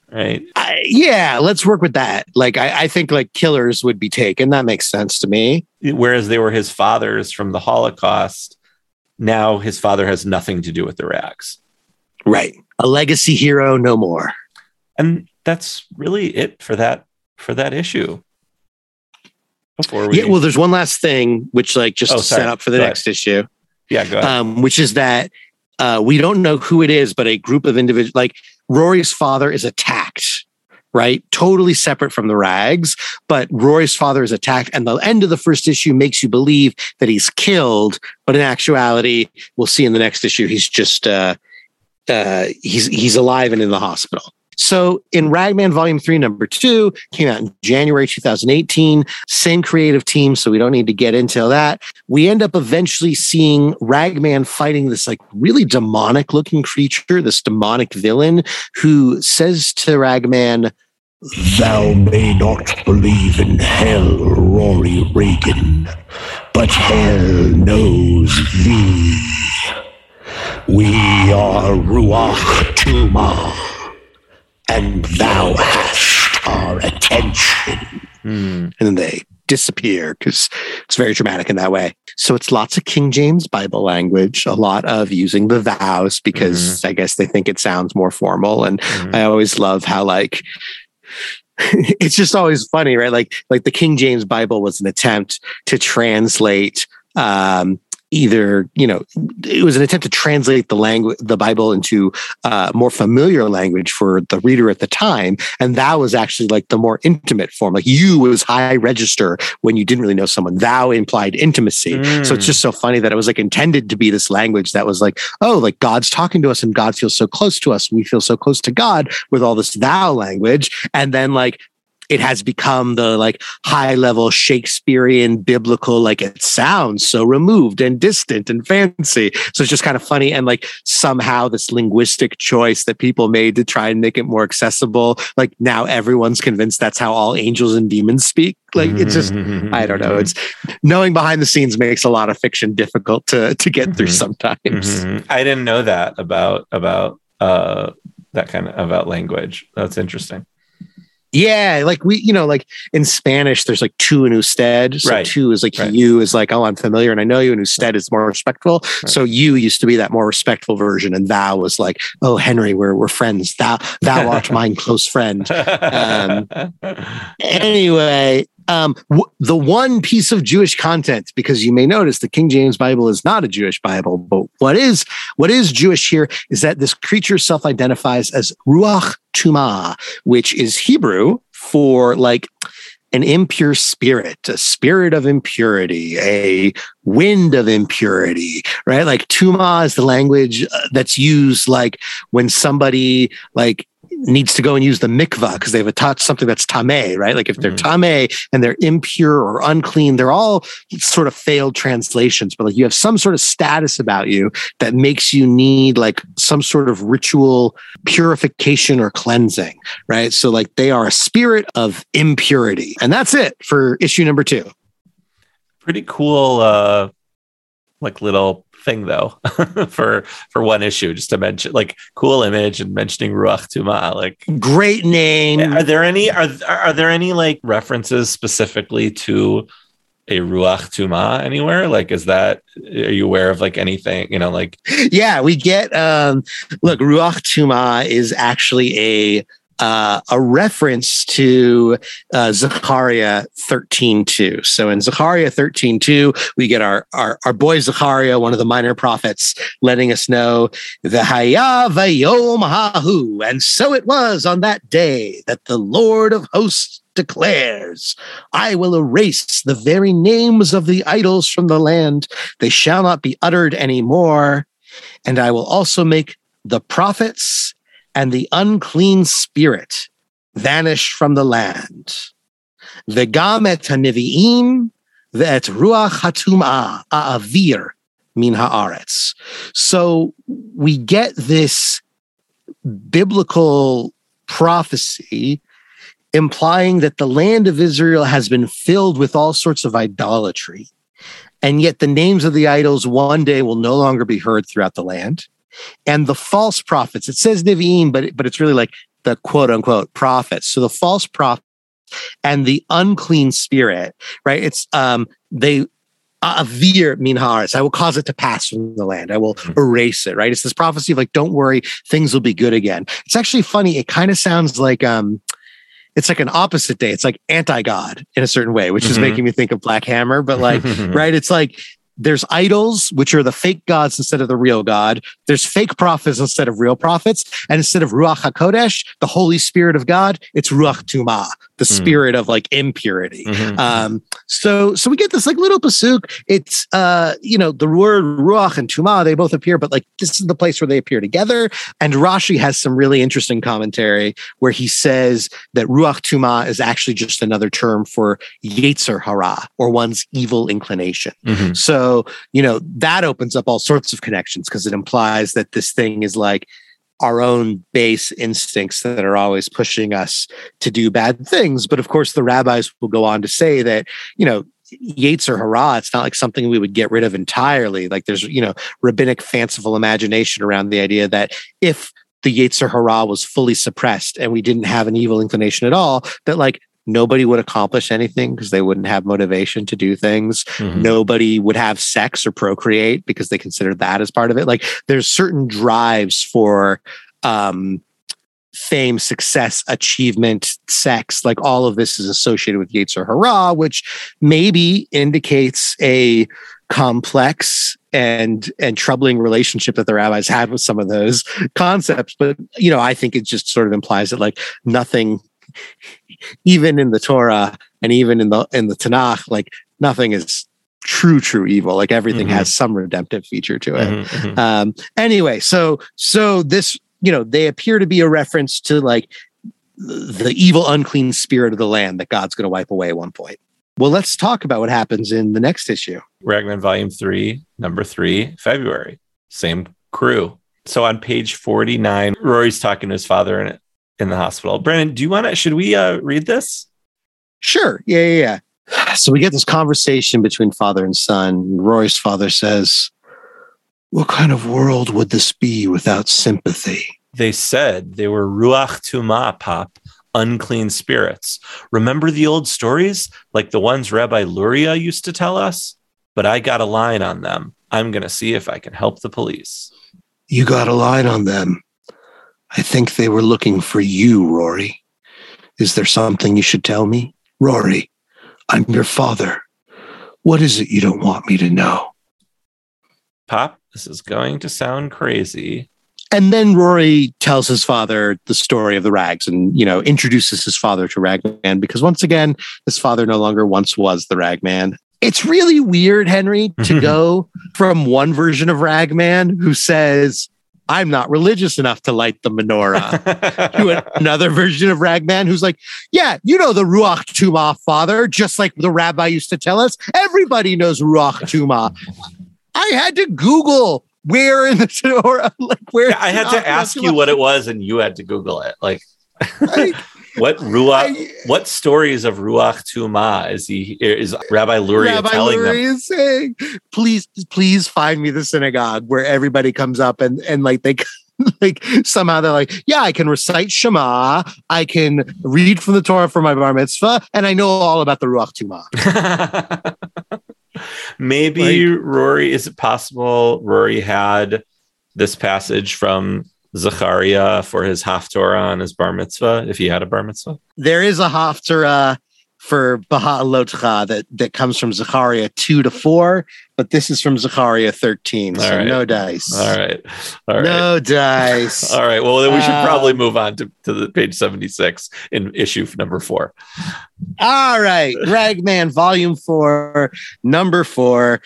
B: Right.
A: I, yeah, let's work with that. Like, I, I think like killers would be taken. That makes sense to me.
B: Whereas they were his fathers from the Holocaust. Now his father has nothing to do with the rags,
A: Right. A legacy hero, no more.
B: and that's really it for that for that issue. Before we,
A: Yeah. Well, there's one last thing, which like just
B: Oh,
A: to
B: sorry.
A: set up for the
B: Go ahead.
A: next issue.
B: yeah, go ahead.
A: um, which is that uh, we don't know who it is, but a group of individuals, like Rory's father is attacked, right? Totally separate from the rags, but Rory's father is attacked. And the end of the first issue makes you believe that he's killed, but in actuality, we'll see in the next issue, he's just, uh, uh, he's he's alive and in the hospital. So in Ragman Volume 3, number two, came out in January 2018, same creative team, so we don't need to get into that. We end up eventually seeing Ragman fighting this like really demonic looking creature, this demonic villain who says to Ragman,
C: Thou may not believe in hell, Rory Regan, but hell knows thee. We are Ruach Tuma, and thou hast our attention.
B: Hmm.
A: and then they disappear because it's very dramatic in that way. So it's lots of King James Bible language, a lot of using the vows because I guess they think it sounds more formal. And
B: Mhm.
A: I always love how like it's just always funny, right? Like like the King James Bible was an attempt to translate um either you know it was an attempt to translate the language the bible into uh, more familiar language for the reader at the time and that was actually like the more intimate form. Like you was high register when you didn't really know someone. Thou implied intimacy. So it's
B: Mm.
A: just so funny that it was like intended to be this language that was like oh like god's talking to us and god feels so close to us. We feel so close to god with all this thou language. And then like it has become the like high level Shakespearean biblical, like it sounds so removed and distant and fancy. So it's just kind of funny. And like somehow this linguistic choice that people made to try and make it more accessible, like now everyone's convinced that's how all angels and demons speak. Like it's just, I don't know. It's knowing behind the scenes makes a lot of fiction difficult to to get through
B: Mhm.
A: sometimes.
B: Mhm. I didn't know that about about uh that kind of about language. That's interesting.
A: Yeah, like we, you know, like in Spanish, there's like tú in usted. So
B: Right.
A: tú is like
B: Right.
A: you is like, oh, I'm familiar and I know you, and usted is more respectful.
B: Right.
A: So you used to be that more respectful version, and thou was like, oh, Henry, we're we're friends. Thou thou art mine close friend. Um, Anyway, um, w- the one piece of Jewish content, because you may notice the King James Bible is not a Jewish Bible, but what is what is Jewish here is that this creature self-identifies as Ruach Tuma, which is Hebrew for like an impure spirit, a spirit of impurity, a wind of impurity, right? Like Tuma is the language uh, that's used like when somebody like needs to go and use the mikvah because they have a touch something that's tameh, right? Like if they're
B: Mhm.
A: tameh and they're impure or unclean, they're all sort of failed translations, but like you have some sort of status about you that makes you need like some sort of ritual purification or cleansing, right? So like they are a spirit of impurity. And that's it for issue number two.
B: Pretty cool uh like little thing though for for one issue just to mention like cool image and mentioning Ruach Tuma like
A: Great name.
B: are there any are are there any like references specifically to a Ruach Tuma anywhere like is that are you aware of like anything you know like
A: yeah, we get um look, Ruach Tuma is actually a uh, a reference to uh, Zechariah 13.2. So in Zechariah 13.2, we get our, our, our boy Zechariah, one of the minor prophets, letting us know the Haya Vayom Hahu. And so it was on that day that the Lord of hosts declares, I will erase the very names of the idols from the land. They shall not be uttered anymore. And I will also make the prophets and the unclean spirit vanished from the land. Vegam et haniviim ve'et ruach hatumah a'avir min haaretz. So we get this biblical prophecy implying that the land of Israel has been filled with all sorts of idolatry. And yet the names of the idols one day will no longer be heard throughout the land. And the false prophets, it says Nevi'im, but, but it's really like the quote unquote prophets. So the false prophet and the unclean spirit, right? It's um they avir min haaretz. I will cause it to pass from the land. I will
B: Mhm.
A: erase it, right? It's this prophecy of like, don't worry, things will be good again. It's actually funny. It kind of sounds like um it's like an opposite day. It's like anti-God in a certain way, which is
B: Mhm.
A: making me think of Black Hammer, but like right? It's like there's idols, which are the fake gods instead of the real God. There's fake prophets instead of real prophets. And instead of Ruach HaKodesh, the Holy Spirit of God, it's Ruach Tumah, the
B: Mm.
A: spirit of like impurity.
B: Mhm.
A: Um, so so we get this like little pasuk. It's uh, you know, the word ruach and tuma, they both appear, but like this is the place where they appear together. And Rashi has some really interesting commentary where he says that ruach tuma is actually just another term for yetzer hara or one's evil inclination.
B: Mhm.
A: So, you know, that opens up all sorts of connections because it implies that this thing is like our own base instincts that are always pushing us to do bad things. But of course, the rabbis will go on to say that, you know, Yetzer hara, it's not like something we would get rid of entirely. Like there's, you know, rabbinic fanciful imagination around the idea that if the Yetzer hara was fully suppressed and we didn't have an evil inclination at all, that like nobody would accomplish anything because they wouldn't have motivation to do things.
B: Mhm.
A: nobody would have sex or procreate because they consider that as part of it. Like there's certain drives for um fame success achievement sex like all of this is associated with Yetzer hara, which maybe indicates a complex and and troubling relationship that the rabbis had with some of those concepts. But you know i think it just sort of implies that like nothing even in the torah and even in the in the tanakh like nothing is true true evil like everything
B: Mhm.
A: has some redemptive feature to it
B: Mhm. Mhm.
A: um anyway so so this you know they appear to be a reference to like the evil unclean spirit of the land that god's going to wipe away at one point well let's talk about what happens in the next issue
B: Ragman Volume 3, number 3, February. Same crew. So on page 49, Rory's talking to his father in, in the hospital. Brandon, do you want to, should we uh, read this?
A: Sure. Yeah, yeah, yeah. So we get this conversation between father and son. Roy's father says, What kind of world would this be without sympathy?
B: They said they were Ruach Tuma, Pop, unclean spirits. Remember the old stories like the ones Rabbi Luria used to tell us? But I got a line on them. I'm going to see if I can help the police.
A: You got a line on them. I think they were looking for you, Rory. Is there something you should tell me? Rory, I'm your father. What is it you don't want me to know?
B: Pop, this is going to sound crazy.
A: And then Rory tells his father the story of the rags and, you know, introduces his father to Ragman because once again, his father no longer once was the Ragman. It's really weird, Henry, to mm-hmm. go from one version of Ragman who says, I'm not religious enough to light the menorah. to another version of Ragman who's like, yeah, you know the Ruach Tuma father, just like the rabbi used to tell us. Everybody knows Ruach Tuma. I had to Google where in the Torah, like where
B: Yeah, I had to ask you what it was, and you had to Google it. Like,
A: Like,
B: what ruach?
A: I-
B: what stories of ruach tuma is he? Is Rabbi Luria
A: Rabbi
B: telling
A: Luria
B: them?
A: is saying, please, please find me the synagogue where everybody comes up and and like they like somehow they're like, yeah, I can recite Shema, I can read from the Torah for my bar mitzvah, and I know all about the Ruach Tuma.
B: Maybe Rory. Is it possible Rory had this passage from Zechariah for his haftorah on his bar mitzvah, if he had a bar mitzvah?
A: There is a haftarah for Beha'alotcha that that comes from Zechariah two to four, but this is from Zechariah thirteen, so
B: All right.
A: no dice.
B: All right, all right.
A: No dice.
B: All right. Well, then we should probably
A: Um,
B: move on to, to the page 76 in issue number four.
A: All right, Ragman, volume four, number four.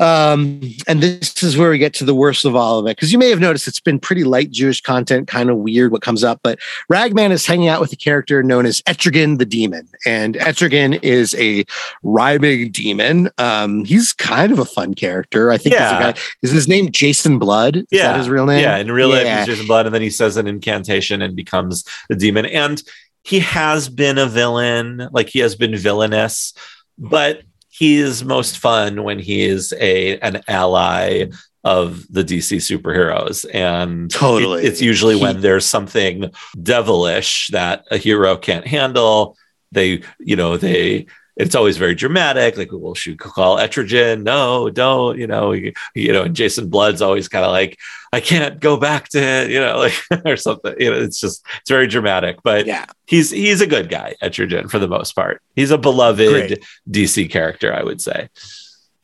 A: Um, and this is where we get to the worst of all of it. Because you may have noticed it's been pretty light Jewish content, kind of weird what comes up. But Ragman is hanging out with a character known as Etrigan the Demon. And Etrigan is a rhyming demon. Um, he's kind of a fun character. I think
B: Yeah.
A: he's a guy. Is his name Jason Blood? Is
B: Yeah.
A: that his real name?
B: Yeah, in real life, he's Jason Blood, and then he says an incantation and becomes a demon. And he has been a villain, like he has been villainous, but he is most fun when he is a an ally of the DC superheroes. And
A: Totally.
B: it- it's usually
A: He-
B: when there's something devilish that a hero can't handle. They, you know, they it's always very dramatic. Like, well, should call Etrigan? No, don't. You know, you, you know. And Jason Blood's always kind of like, I can't go back to, it. you know, like or something. You know, it's just it's very dramatic. But
A: Yeah.
B: he's he's a good guy, Etrigan, for the most part. He's a beloved
A: Great.
B: DC character, I would say.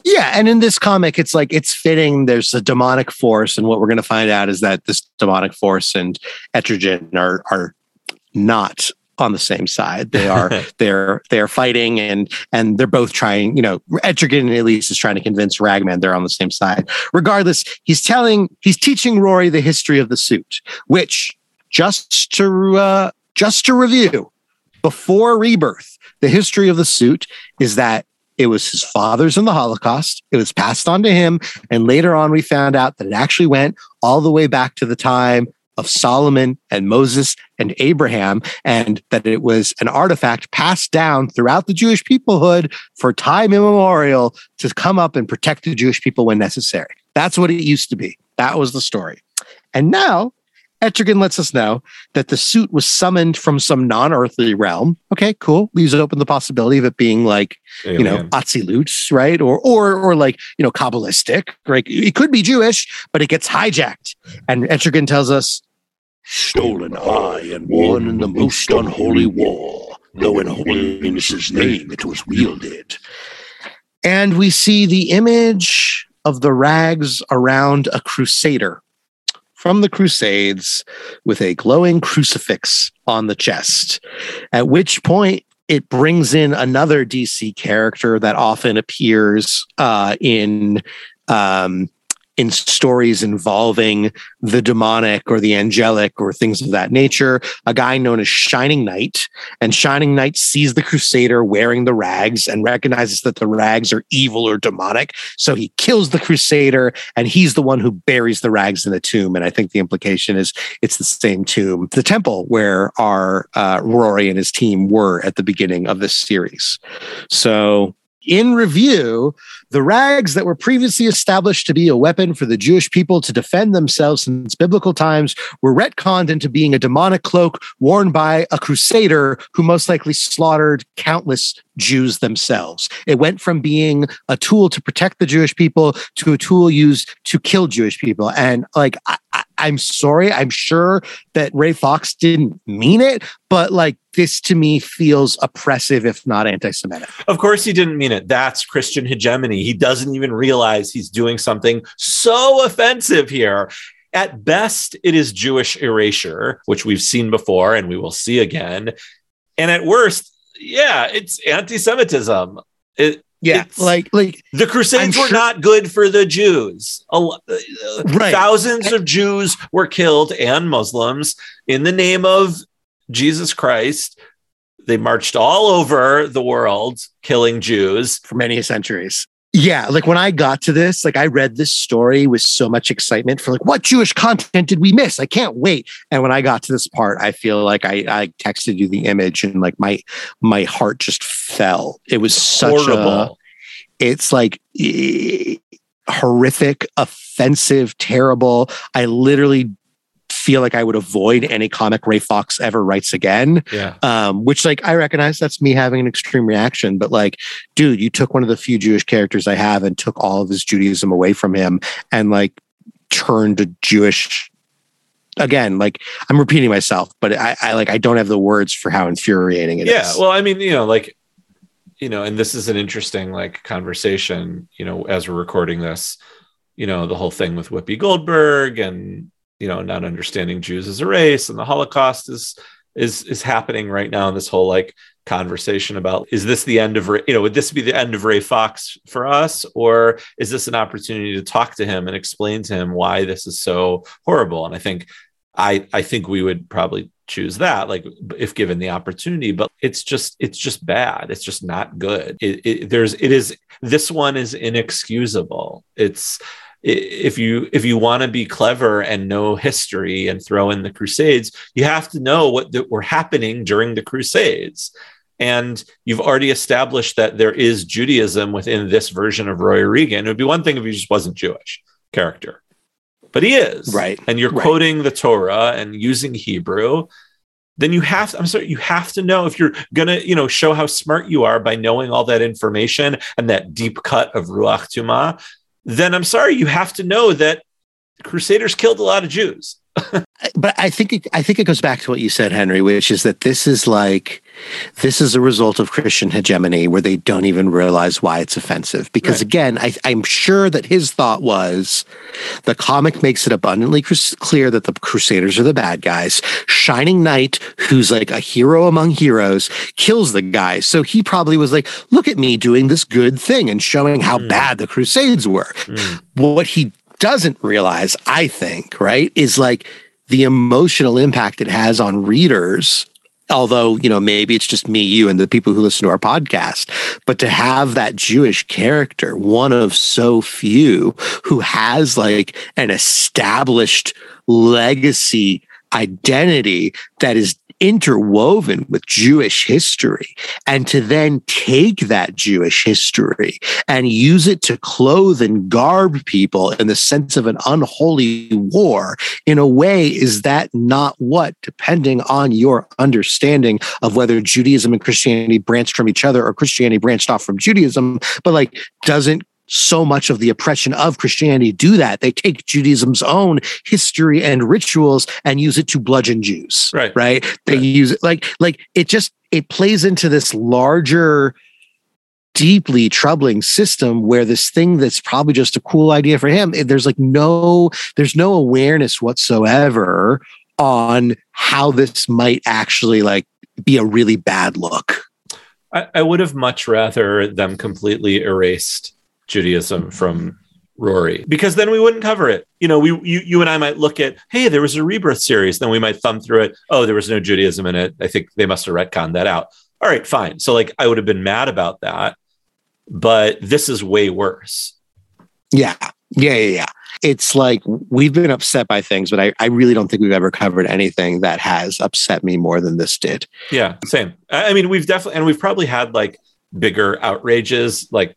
A: Yeah, and in this comic, it's like it's fitting. There's a demonic force, and what we're going to find out is that this demonic force and Etrigan are are not on the same side. They are they're they're fighting and and they're both trying, you know, Etrigan and Elise is trying to convince Ragman they're on the same side. Regardless, he's telling he's teaching Rory the history of the suit, which just to uh, just to review, before rebirth, the history of the suit is that it was his father's in the Holocaust. It was passed on to him. And later on, we found out that it actually went all the way back to the time of Solomon and Moses and Abraham, and that it was an artifact passed down throughout the Jewish peoplehood for time immemorial to come up and protect the Jewish people when necessary. That's what it used to be. That was the story. And now Etrigan lets us know that the suit was summoned from some non-earthly realm. Okay, cool. Leaves open the possibility of it being like, you know,
B: Alien.
A: Atzilut, right? Or or or like, you know, Kabbalistic. Right? It could be Jewish, but it gets hijacked. And Etrigan tells us,
C: Stolen high and won in the most unholy war, though in holiness's name it was wielded.
A: and we see the image of the rags around a crusader from the crusades with a glowing crucifix on the chest at which point it brings in another dc character that often appears uh, in um, in stories involving the demonic or the angelic or things of that nature a guy known as shining knight and Shining Knight sees the Crusader wearing the rags and recognizes that the rags are evil or demonic. So he kills the Crusader and he's the one who buries the rags in the tomb. And I think the implication is it's the same tomb, the temple where our uh, Rory and his team were at the beginning of this series. So in review, the rags that were previously established to be a weapon for the Jewish people to defend themselves since biblical times were retconned into being a demonic cloak worn by a crusader who most likely slaughtered countless Jews themselves. It went from being a tool to protect the Jewish people to a tool used to kill Jewish people. And like, I, I'm sorry, I'm sure that Ray Fawkes didn't mean it, but like, this to me feels oppressive, if not anti Semitic.
B: Of course, he didn't mean it. That's Christian hegemony. He doesn't even realize he's doing something so offensive here. At best, it is Jewish erasure, which we've seen before and we will see again. And at worst, yeah, it's anti Semitism. It,
A: Yeah,
B: It's-
A: like, like,
B: the Crusades were not good for the Jews. A uh,
A: Right.
B: Thousands of Jews were killed and Muslims in the name of Jesus Christ. They marched all over the world killing Jews.
A: for many centuries. Yeah, like when I got to this, like I read this story with so much excitement for like what Jewish content did we miss? I can't wait. And when I got to this part, I feel like I, I texted you the image and like my my heart just fell. It was such a
B: Horrible.
A: it's like eh, horrific, offensive, terrible. I literally feel like I would avoid any comic Ray Fawkes ever writes again
B: yeah.
A: um, which like I recognize that's me having an extreme reaction, but like, dude, you took one of the few Jewish characters I have and took all of his Judaism away from him and like turned a Jewish again, like I'm repeating myself, but I, I like I don't have the words for how infuriating it is.
B: yeah. Well, I mean, you know, like, you know, and this is an interesting like conversation, you know, as we're recording this, you know, the whole thing with Whoopi Goldberg and, you know, not understanding Jews as a race and the Holocaust is is is happening right now. And this whole like conversation about is this the end of you know would this be the end of Ray Fawkes for us or is this an opportunity to talk to him and explain to him why this is so horrible? And I think I I think we would probably choose that like if given the opportunity but it's just it's just bad it's just not good it, it there's it is this one is inexcusable it's if you if you want to be clever and know history and throw in the crusades you have to know what that were happening during the crusades. And you've already established that there is judaism within this version of roy regan. It would be one thing if he just wasn't jewish character but he is.
A: Right,
B: and you're
A: right.
B: quoting the torah and using hebrew then you have i'm sorry you have to know if you're gonna you know show how smart you are by knowing all that information and that deep cut of ruach tuma then i'm sorry you have to know that crusaders killed a lot of jews
A: but I think it, I think it goes back to what you said, Henry, which is that this is like this is a result of Christian hegemony where they don't even realize why it's offensive. Because
B: Right.
A: again, I, I'm sure that his thought was the comic makes it abundantly clear that the Crusaders are the bad guys. Shining Knight, who's like a hero among heroes, kills the guy. So he probably was like, look at me doing this good thing and showing how
B: Mm.
A: bad the Crusades were.
B: Mm.
A: What he doesn't realize, I think, right, is like the emotional impact it has on readers. Although, you know, maybe it's just me, you, and the people who listen to our podcast, but to have that Jewish character, one of so few who has like an established legacy identity that is interwoven with Jewish history, and to then take that Jewish history and use it to clothe and garb people in the sense of an unholy war in a way is that not what depending on your understanding of whether judaism and christianity branched from each other or christianity branched off from judaism but like doesn't so much of the oppression of Christianity do that. They take Judaism's own history and rituals and use it to bludgeon Jews.
B: Right.
A: Right. They
B: Right.
A: use it like like it just it plays into this larger deeply troubling system where this thing that's probably just a cool idea for him there's like no there's no awareness whatsoever on how this might actually like be a really bad look
B: I, I would have much rather them completely erased Judaism from Rory because then we wouldn't cover it. You know, we you you and I might look at, hey, there was a rebirth series, then we might thumb through it. Oh, there was no Judaism in it. I think they must have retconned that out. All right, fine. So like I would have been mad about that, but this is way worse.
A: Yeah. Yeah. Yeah. Yeah. It's like we've been upset by things, but I, I really don't think we've ever covered anything that has upset me more than this did.
B: Yeah, same. I I mean, we've definitely and we've probably had like bigger outrages, like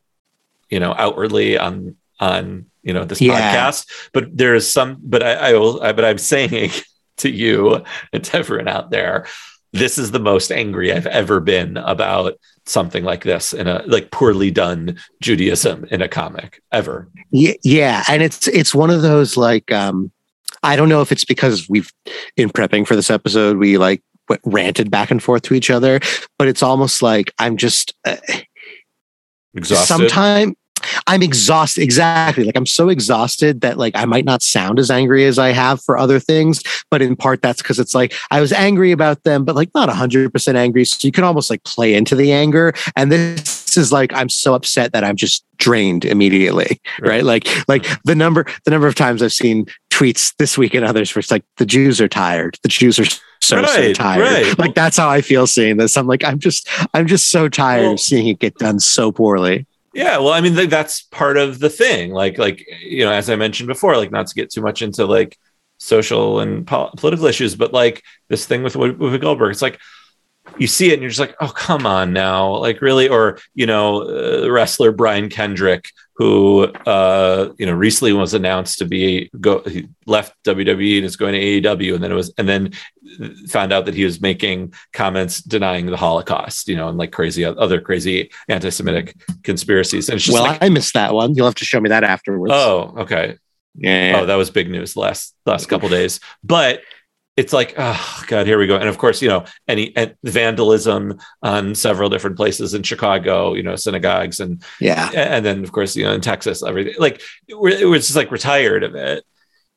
B: you know, outwardly on on you know this
A: Yeah.
B: podcast. But there is some. But I, I will. I, but I'm saying to you and to everyone out there, this is the most angry I've ever been about something like this in a like poorly done Judaism in a comic ever.
A: Yeah. Yeah. And it's, it's one of those like, um, I don't know if it's because we've, in prepping for this episode, we like ranted back and forth to each other, but it's almost like I'm just, uh,
B: Exhausted.
A: sometime I'm exhausted. Exactly. Like I'm so exhausted that like I might not sound as angry as I have for other things, but in part that's because it's like I was angry about them, but like not hundred percent angry. So you can almost like play into the anger. And this is like I'm so upset that I'm just drained immediately. Right. Like like the number the number of times I've seen tweets this week and others where it's like the Jews are tired. The Jews are so so tired.
B: right.
A: Like that's how I feel seeing this. I'm like I'm just I'm just so tired
B: Well-
A: of seeing it get done so poorly.
B: Yeah, well, I mean, th- that's part of the thing. Like, like you know, as I mentioned before, like not to get too much into like social and pol- political issues, but like this thing with Whoopi Goldberg, it's like you see it and you're just like, oh, come on now, like really, or you know, uh, wrestler Brian Kendrick, who uh, you know recently was announced to be go he left WWE and is going to AEW, and then it was and then found out that he was making comments denying the Holocaust, you know, and like crazy other crazy anti-Semitic conspiracies. And it's just
A: well,
B: like,
A: I missed that one. You'll have to show me that afterwards.
B: oh, okay.
A: yeah.
B: Oh, that was big news last last couple days. But it's like, oh god, here we go. And of course, you know, any and vandalism on several different places in Chicago, you know, synagogues and
A: yeah.
B: and then of course, you know, in Texas, everything. Like we're, we're just like we're of it.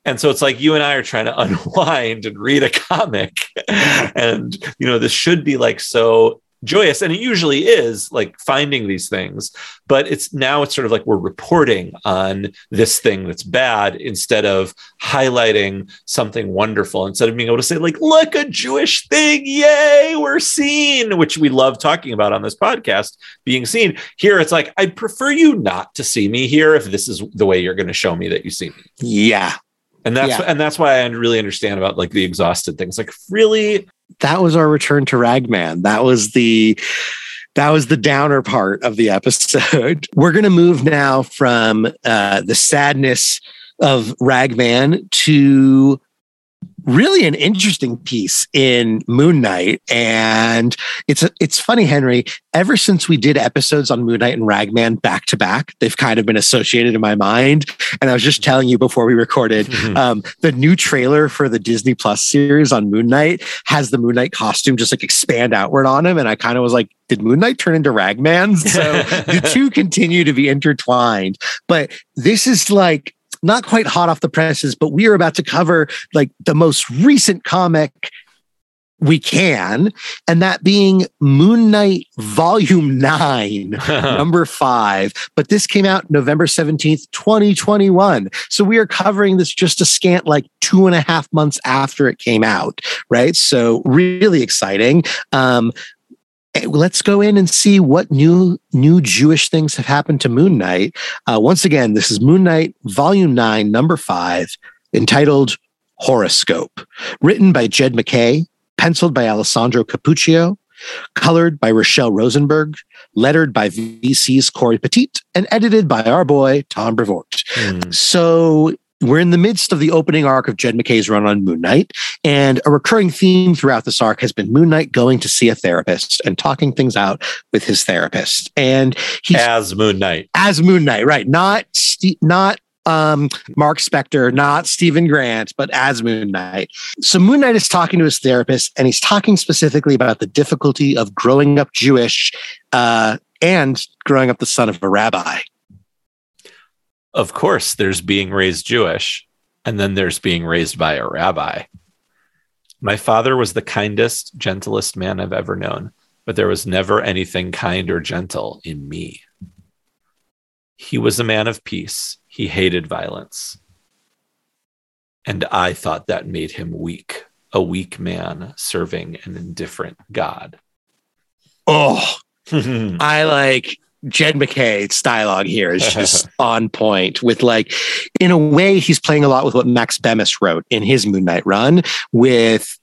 B: And so it's like you and I are trying to unwind and read a comic. and, you know, this should be like so joyous. And it usually is like finding these things. But it's now it's sort of like we're reporting on this thing that's bad instead of highlighting something wonderful, instead of being able to say, like, look, a Jewish thing. Yay, we're seen, which we love talking about on this podcast, being seen. Here it's like, I'd prefer you not to see me here if this is the way you're going to show me that you see me
A: Yeah.
B: and that's
A: Yeah.
B: and that's why I really understand about like the exhausted things. Like really,
A: That was our return to Ragman. That was the that was the downer part of the episode. We're gonna move now from uh, the sadness of Ragman to really an interesting piece in Moon Knight. And it's it's funny, Henry. Ever since we did episodes on Moon Knight and Ragman back to back, they've kind of been associated in my mind. And I was just telling you before we recorded, um, the new trailer for the Disney Plus series on Moon Knight has the Moon Knight costume just like expand outward on him. And I kind of was like, did Moon Knight turn into Ragman? So the two continue to be intertwined. But this is like not quite hot off the presses, but we are about to cover like the most recent comic we can, and that being Moon Knight Volume 9, number 5. But this came out November 17th, 2021. So we are covering this just a scant like two and a half months after it came out, right? So really exciting. Um, let's go in and see what new new Jewish things have happened to Moon Knight. Uh, once again, this is Moon Knight Volume 9, number 5, entitled Horoscope, written by Jed MacKay, penciled by Alessandro Cappuccio, colored by Rachelle Rosenberg, lettered by VC's Cory Petit, and edited by our boy Tom Brevoort.
B: Hmm.
A: So we're in the midst of the opening arc of Jed MacKay's run on Moon Knight, and a recurring theme throughout this arc has been Moon Knight going to see a therapist and talking things out with his therapist. And he's
B: As Moon Knight.
A: as Moon Knight, right? Not not um, Mark Spector, not Stephen Grant, but as Moon Knight. So Moon Knight is talking to his therapist, and he's talking specifically about the difficulty of growing up Jewish uh, and growing up the son of a rabbi.
B: Of course, there's being raised Jewish, and then there's being raised by a rabbi. My father was the kindest, gentlest man I've ever known, but there was never anything kind or gentle in me. He was a man of peace. He hated violence. And I thought that made him weak, a weak man serving an indifferent God.
A: Oh, I like Jed MacKay's dialogue here is just on point with like, in a way, he's playing a lot with what Max Bemis wrote in his Moon Knight run with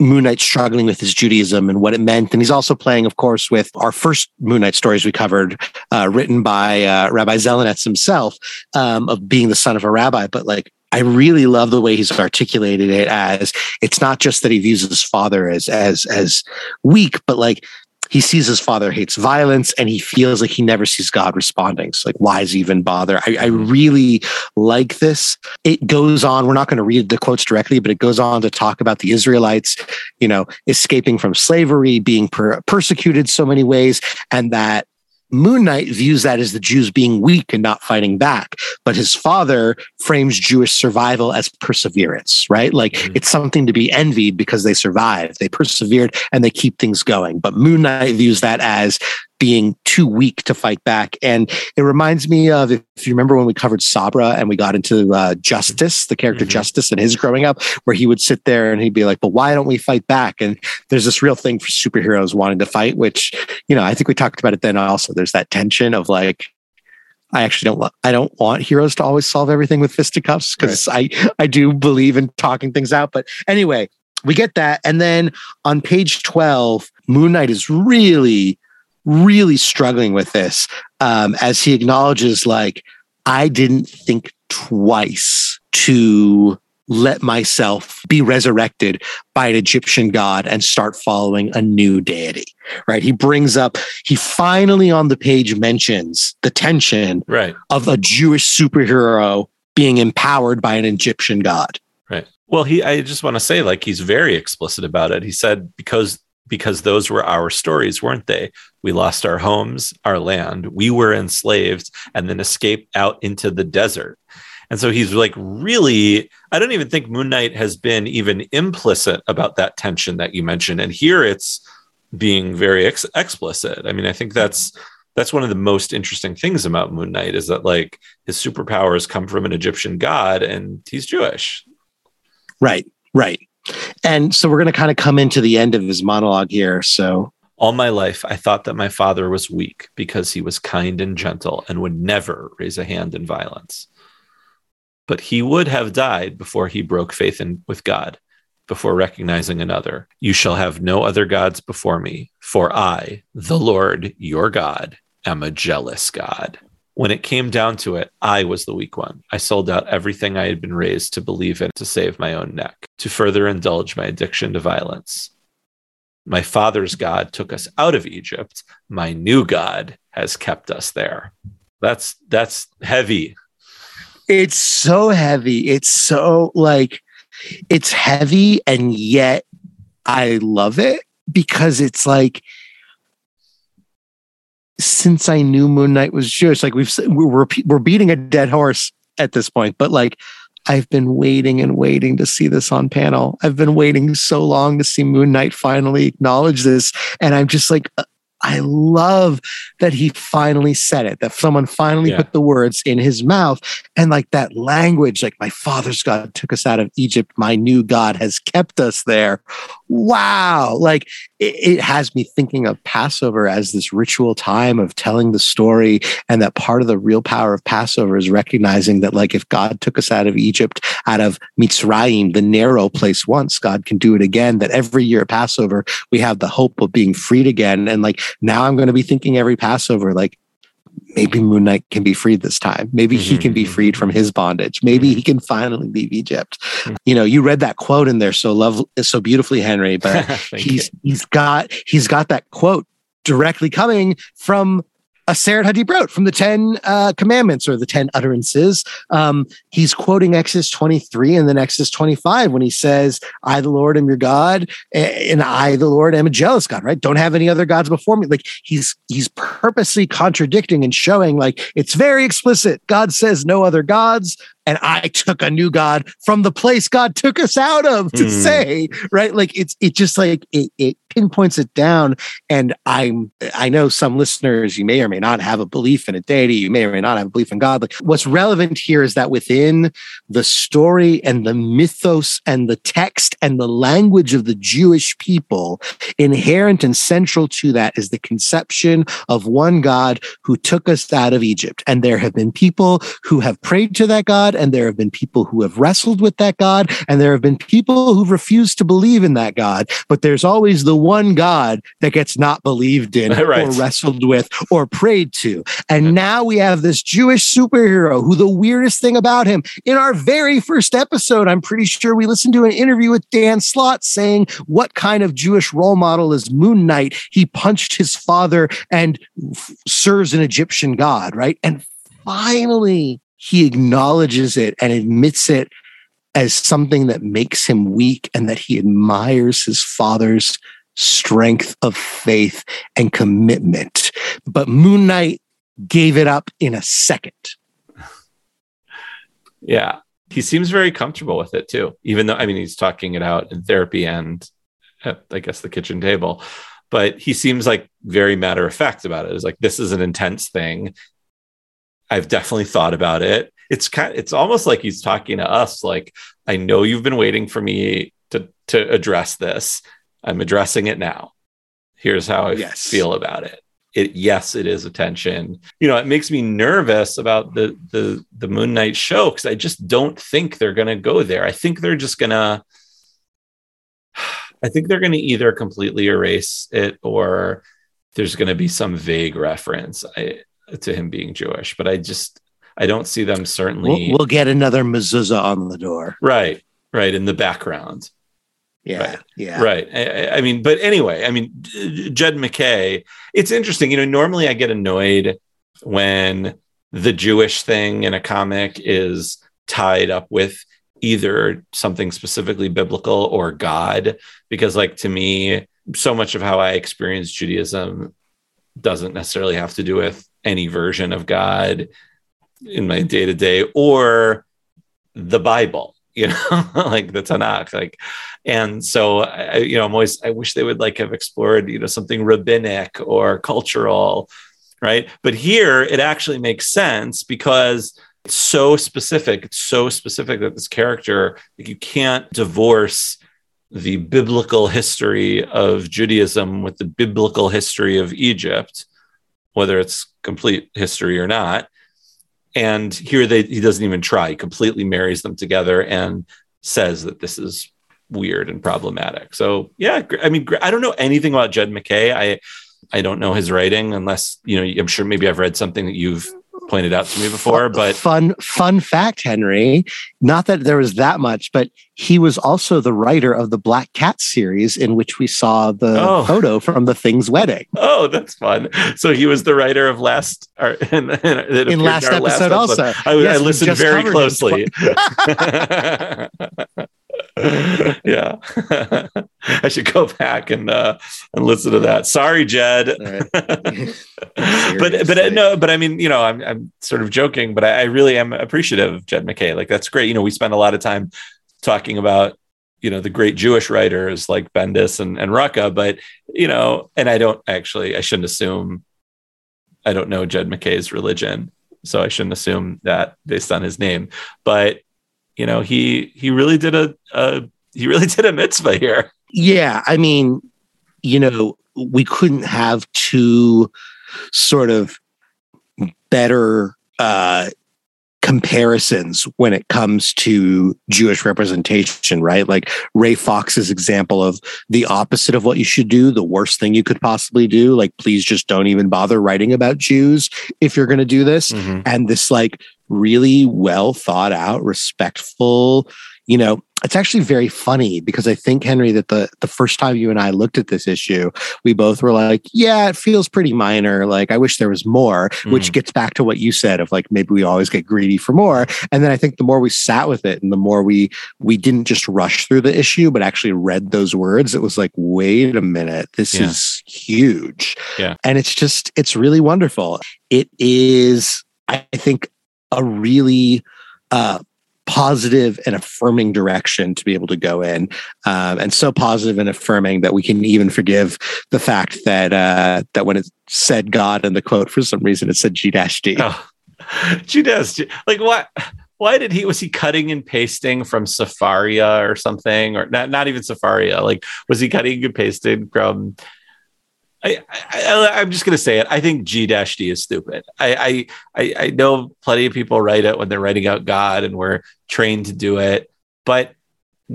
A: Moon Knight struggling with his Judaism and what it meant. And he's also playing, of course, with our first Moon Knight stories we covered, uh, written by uh, Rabbi Zelenetz himself, um, of being the son of a rabbi. But like, I really love the way he's articulated it as it's not just that he views his father as as as weak, but like he sees his father hates violence and he feels like he never sees God responding. So like, why is he even bother? I, I mm-hmm. really like this. It goes on. We're not going to read the quotes directly, but it goes on to talk about the Israelites, you know, escaping from slavery, being per- persecuted so many ways, and that Moon Knight views that as the Jews being weak and not fighting back, but his father frames Jewish survival as perseverance, right? Like
B: Mhm.
A: it's something to be envied because they survived, they persevered, and they keep things going. But Moon Knight views that as being too weak to fight back. And it reminds me of if you remember when we covered Sabra and we got into uh, Justice, the character
B: Mhm.
A: Justice and his growing up, where he would sit there and he'd be like, But why don't we fight back? And there's this real thing for superheroes wanting to fight, which, you know, I think we talked about it then also. There's that tension of like, I actually don't. I don't want heroes to always solve everything with fisticuffs because I I do believe in talking things out. But anyway, we get that, and then on page twelve, Moon Knight is really, really struggling with this um, as he acknowledges, like, I didn't think twice to let myself be resurrected by an Egyptian god and start following a new deity. Right? He brings up. He finally on the page mentions the tension
B: right.
A: of a Jewish superhero being empowered by an Egyptian god.
B: Right. Well, he I just want to say like he's very explicit about it. He said because because those were our stories, weren't they? We lost our homes, our land, we were enslaved and then escaped out into the desert. And so he's like really I don't even think Moon Knight has been even implicit about that tension that you mentioned and here it's being very ex- explicit. I mean, I think that's that's one of the most interesting things about Moon Knight is that like his superpowers come from an Egyptian god and he's Jewish.
A: Right, right. And so we're going to kind of come into the end of his monologue here. So,
B: All my life, I thought that my father was weak because he was kind and gentle and would never raise a hand in violence. But he would have died before he broke faith in, with God, before recognizing another. You shall have no other gods before me, for I, the Lord your God, am a jealous God. When it came down to it, I was the weak one. I sold out everything I had been raised to believe in to save my own neck, to further indulge my addiction to violence. My father's God took us out of Egypt. My new God has kept us there. That's that's heavy.
A: It's so heavy. It's so like it's heavy and yet I love it because it's like since I knew Moon Knight was Jewish, like we've we're we're beating a dead horse at this point, but like I've been waiting and waiting to see this on panel. I've been waiting so long to see Moon Knight finally acknowledge this, and I'm just like, uh, I love that he finally said it, that someone finally
B: Yeah.
A: put the words in his mouth. And like that language, like my father's God took us out of Egypt, my new God has kept us there. Wow. Like it, it has me thinking of Passover as this ritual time of telling the story. And that part of the real power of Passover is recognizing that, like, if God took us out of Egypt, out of Mitzrayim, the narrow place once, God can do it again. That every year at Passover, we have the hope of being freed again. And like now I'm going to be thinking every Passover, like, maybe Moon Knight can be freed this time. Maybe he can be
B: Mhm.
A: freed from his bondage. Maybe he can finally leave Egypt.
B: Mhm.
A: You know, you read that quote in there so love so beautifully, Henry, but he's
B: you.
A: he's got he's got that quote directly coming from Aseret HaDibrot from the Ten uh, Commandments or the Ten Utterances. Um, he's quoting Exodus 23 and then Exodus 25 when he says, I, the Lord, am your God, and I, the Lord, am a jealous God, right? Don't have any other gods before me. Like he's he's purposely contradicting and showing like it's very explicit. God says no other gods, and I took a new God from the place God took us out of to
B: Mm.
A: say, right? Like it's it just like it, it pinpoints it down. And I'm I know some listeners, you may or may not have a belief in a deity, you may or may not have a belief in God. Like what's relevant here is that within the story and the mythos and the text and the language of the Jewish people, inherent and central to that is the conception of one God who took us out of Egypt. And there have been people who have prayed to that God, and there have been people who have wrestled with that God, and there have been people who've refused to believe in that God. But there's always the one God that gets not believed in
B: Right.
A: or wrestled with or prayed to. And now we have this Jewish superhero who the weirdest thing about him in our very first episode, I'm pretty sure we listened to an interview with Dan Slott saying, What kind of Jewish role model is Moon Knight? He punched his father and serves an Egyptian god, right? And finally, he acknowledges it and admits it as something that makes him weak and that he admires his father's strength of faith and commitment. But Moon Knight gave it up in a second.
B: Yeah. He seems very comfortable with it too, even though, I mean, he's talking it out in therapy and at, I guess, the kitchen table. But he seems like very matter of fact about it. It's like, this is an intense thing. I've definitely thought about it. It's kind it's almost like he's talking to us like, I know you've been waiting for me to, to address this. I'm addressing it now. Here's how I
A: Yes.
B: feel about it. It yes, it is attention. You know, it makes me nervous about the the the Moon Knight show because I just don't think they're gonna go there. I think they're just gonna I think they're gonna either completely erase it or there's gonna be some vague reference I, to him being Jewish. But I just I don't see them certainly
A: We'll, we'll get another mezuzah on the door.
B: right, right in the background.
A: Yeah.
B: Right.
A: Yeah.
B: Right. I, I- mean, but anyway, I mean, Jed MacKay, it's interesting. You know, normally I get annoyed when the Jewish thing in a comic is tied up with either something specifically biblical or God, because, like, to me, so much of how I experience Judaism doesn't necessarily have to do with any version of God in my day to day or the Bible, you know, like the Tanakh, like and so I, you know i'm always i wish they would like have explored you know something rabbinic or cultural right? But here it actually makes sense because it's so specific it's so specific that this character like, you can't divorce the biblical history of judaism with the biblical history of egypt whether it's complete history or not and here they he doesn't even try he completely marries them together and says that this is weird and problematic. So yeah, I mean, I don't know anything about Jed MacKay. I I don't know his writing unless you know. I'm sure maybe I've read something that you've pointed out to me before, but
A: fun fun fact, Henry. Not that there was that much, but he was also the writer of the Black Cat series, in which we saw the
B: Oh.
A: photo from the Thing's wedding.
B: oh, that's fun. So he was the writer of last our, in, in,
A: In last episode, also.
B: I, I
A: Yes, we
B: listened very closely. yeah, I should go back and uh, and listen to that. Sorry, Jed. but but uh, no, but I mean, you know, I'm I'm sort of joking, but I, I really am appreciative of Jed MacKay. Like that's great. You know, we spend a lot of time talking about you know the great Jewish writers like Bendis and and Rucka, but you know, and I don't actually, I shouldn't assume. I don't know Jed MacKay's religion, so I shouldn't assume that based on his name. But you know, he he really did a, a he really did a mitzvah here.
A: Yeah, I mean, you know, we couldn't have two sort of better uh comparisons when it comes to Jewish representation, right? Like Ray Fawkes's example of the opposite of what you should do, the worst thing you could possibly do. Like, please just don't even bother writing about Jews if you're going to do this. And this, like, really well thought out, respectful, you know, it's actually very funny because I think Henry that the the first time you and I looked at this issue, we both were like, "Yeah, it feels pretty minor. Like, I wish there was more." Hmm. Which gets back to what you said of like maybe we always get greedy for more. And then I think the more we sat with it, and the more we we didn't just rush through the issue, but actually read those words, it was like, "Wait a minute, this
B: Yeah.
A: is huge."
B: Yeah.
A: and it's just it's really wonderful. It is, I think, a really uh, positive and affirming direction to be able to go in, um, and so positive and affirming that we can even forgive the fact that uh, that when it said God in the quote, for some reason it said G dash D.
B: Oh, she does. Like what? Why did he? Was he cutting and pasting from Sefaria or something, or not? Not even Sefaria. Like was he cutting and pasting from? I, I, I'm just gonna say it. I think G dash D is stupid. I, I I I know plenty of people write it when they're writing out God, and we're trained to do it. But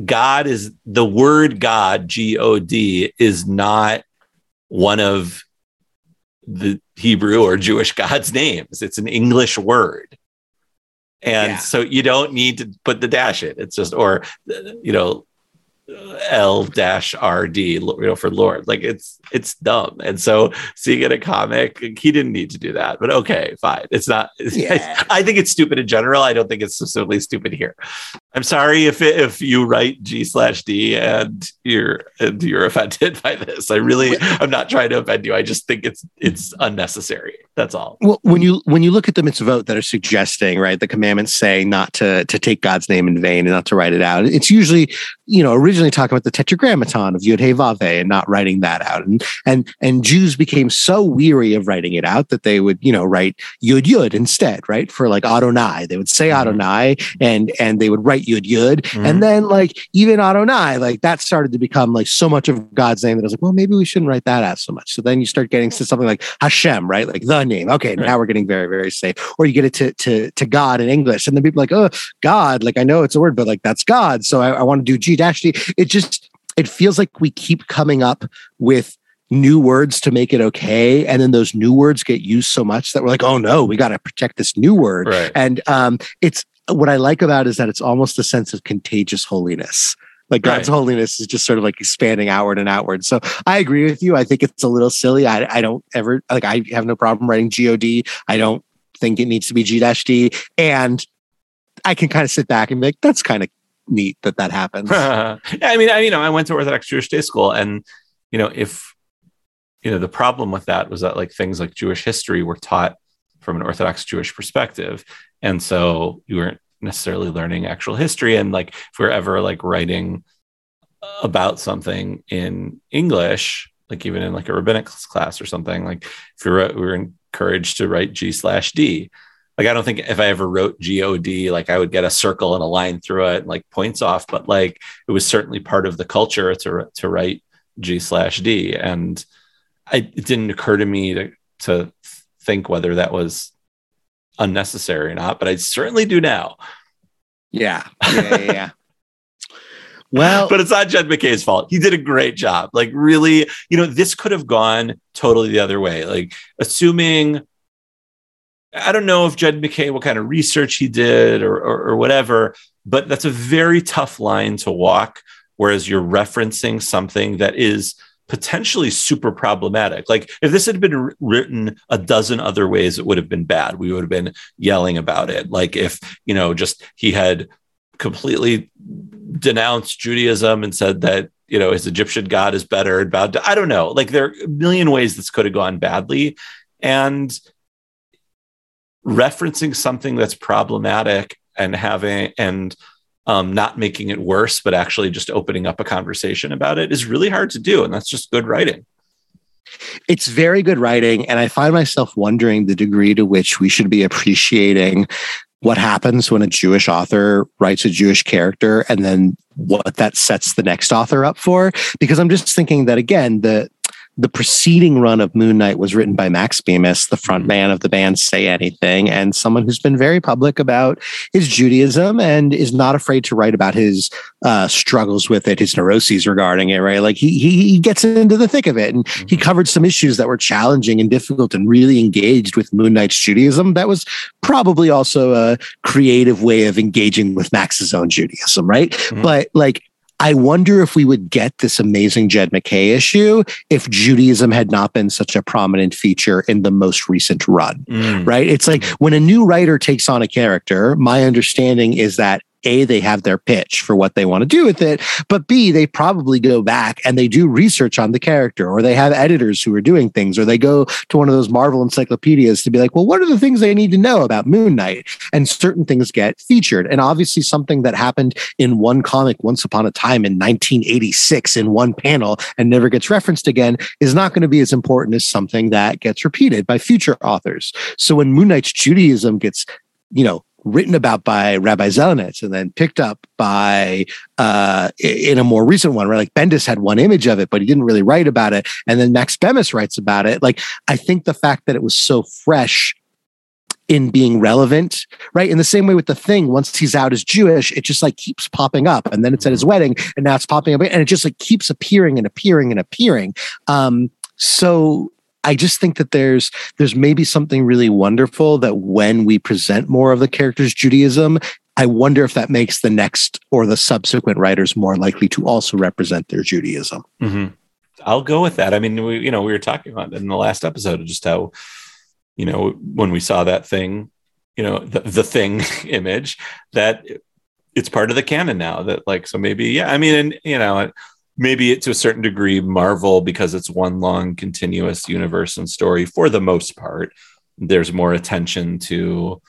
B: God is the word God, G O D, is not one of the Hebrew or Jewish God's names. It's an English word. And
A: Yeah.
B: so you don't need to put the dash in. It's just, or, you know, L dash RD, you know, for Lord. Like it's, it's dumb. And so seeing it in a comic, he didn't need to do that, but okay, fine. It's not,
A: Yeah.
B: I think it's stupid in general. I don't think it's specifically stupid here. I'm sorry if it, if you write G slash D and you're and you're offended by this. I really I'm not trying to offend you. I just think it's it's unnecessary. That's all.
A: Well, when you when you look at the mitzvot that are suggesting, right, the commandments say not to to take God's name in vain and not to write it out. It's usually, you know, originally talking about the tetragrammaton of Yud Hey Vav and not writing that out. And and and Jews became so weary of writing it out that they would, you know, write Yud Yud instead, right? For like Adonai, they would say
B: Mhm.
A: Adonai and and they would write Yud Yud.
B: Mhm.
A: And then like even Adonai, like that started to become like so much of God's name that I was like, well, maybe we shouldn't write that out so much. So then you start getting to something like Hashem, right? Like the name. Okay, now we're getting very, very safe. Or you get it to to to God in English, and then people are like, oh, God. Like I know it's a word, but like that's God. So I, I want to do G dash D. It just it feels like we keep coming up with new words to make it okay, and then those new words get used so much that we're like, oh no, we got to protect this new word.
B: Right.
A: And um, it's what I like about it is that it's almost a sense of contagious holiness. Like God's
B: Right.
A: holiness is just sort of like expanding outward and outward. So I agree with you. I think it's a little silly. I, I don't ever like I have no problem writing God. I don't think it needs to be G dash D. And I can kind of sit back and be like, that's kind of neat that that happens.
B: Yeah, I mean, I you know, I went to Orthodox Jewish day school, and you know, if you know, the problem with that was that like things like Jewish history were taught from an Orthodox Jewish perspective, and so you weren't necessarily learning actual history. And like, if we're ever like writing about something in English, like even in like a rabbinic class or something, like if we were, we were encouraged to write G slash D. Like I don't think if I ever wrote G O D, like I would get a circle and a line through it and like points off, but like it was certainly part of the culture to to write G slash D, and I, it didn't occur to me to to think whether that was unnecessary or not, but I certainly do now.
A: yeah. Yeah. Yeah. yeah. well,
B: but it's not Jed MacKay's fault. He did a great job. Like, really, you know, this could have gone totally the other way. Like, assuming I don't know if Jed MacKay, what kind of research he did or, or, or whatever, but that's a very tough line to walk. Whereas you're referencing something that is potentially super problematic. Like if this had been written a dozen other ways, it would have been bad. We would have been yelling about it. Like if, you know, just he had completely denounced Judaism and said that, you know, his Egyptian God is better and bad. I don't know. Like there are a million ways this could have gone badly. And referencing something that's problematic and having and um, not making it worse, but actually just opening up a conversation about it is really hard to do. And that's just good writing.
A: It's very good writing. And I find myself wondering the degree to which we should be appreciating what happens when a Jewish author writes a Jewish character and then what that sets the next author up for. Because I'm just thinking that, again, the the preceding run of Moon Knight was written by Max Bemis, the front man of the band Say Anything, and someone who's been very public about his Judaism and is not afraid to write about his uh, struggles with it, his neuroses regarding it. Right, like he he, he gets into the thick of it, and mm-hmm. he covered some issues that were challenging and difficult, and really engaged with Moon Knight's Judaism. That was probably also a creative way of engaging with Max's own Judaism, right? Mm-hmm. But like I wonder if we would get this amazing Jed MacKay issue if Judaism had not been such a prominent feature in the most recent run, mm. right? It's like when a new writer takes on a character, my understanding is that a, they have their pitch for what they want to do with it, but B, they probably go back and they do research on the character, or they have editors who are doing things, or they go to one of those Marvel encyclopedias to be like, well, what are the things they need to know about Moon Knight? And certain things get featured. And obviously, something that happened in one comic once upon a time in 1986 in one panel and never gets referenced again is not going to be as important as something that gets repeated by future authors. So when Moon Knight's Judaism gets you know written about by Rabbi Zelenetz and then picked up by uh, in a more recent one, right? Like Bendis had one image of it, but he didn't really write about it. And then Max Bemis writes about it. Like I think the fact that it was so fresh in being relevant, right? In the same way with the thing, once he's out as Jewish, it just like keeps popping up. And then it's at his wedding, and now it's popping up, and it just like keeps appearing and appearing and appearing. Um, so I just think that there's there's maybe something really wonderful that when we present more of the character's Judaism, I wonder if that makes the next or the subsequent writers more likely to also represent their Judaism.
B: Mm-hmm. I'll go with that. I mean, we you know we were talking about in the last episode just how you know when we saw that thing, you know the the thing image that it's part of the canon now. That like so maybe yeah. I mean, and you know maybe to a certain degree marvel because it's one long continuous universe and story for the most part there's more attention to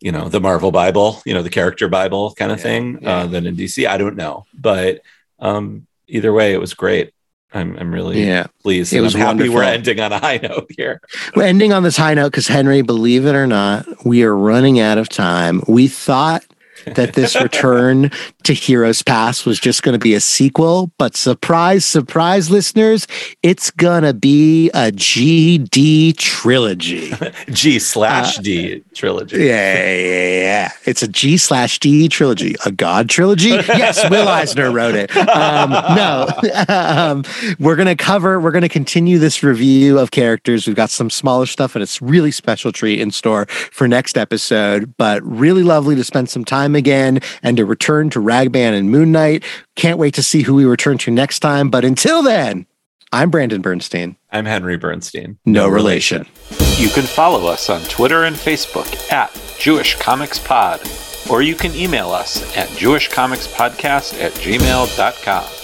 B: you know the marvel bible you know the character bible kind of yeah, thing yeah. Uh, than in dc i don't know but um either way it was great I'm, I'm really yeah. pleased. It was I'm happy wonderful. we're ending on a high note here.
A: We're ending on this high note because Henry, believe it or not, we are running out of time. We thought that this return to Heroes Pass was just going to be a sequel, but surprise, surprise, listeners, it's going to be a GD trilogy.
B: G slash D uh, trilogy.
A: Yeah, yeah, yeah. It's a G slash D trilogy. A God trilogy? Yes, Will Eisner wrote it. Um, no, um, we're going to cover, we're going to continue this review of characters. We've got some smaller stuff and it's really special treat in store for next episode, but really lovely to spend some time again and to return to Ragman and Moon Knight. Can't wait to see who we return to next time. But until then, I'm Brandon Bernstein.
B: I'm Henry Bernstein.
A: No, no relation.
B: relation. You can follow us on Twitter and Facebook at Jewish Comics Pod, or you can email us at jewishcomicspodcast at gmail.com.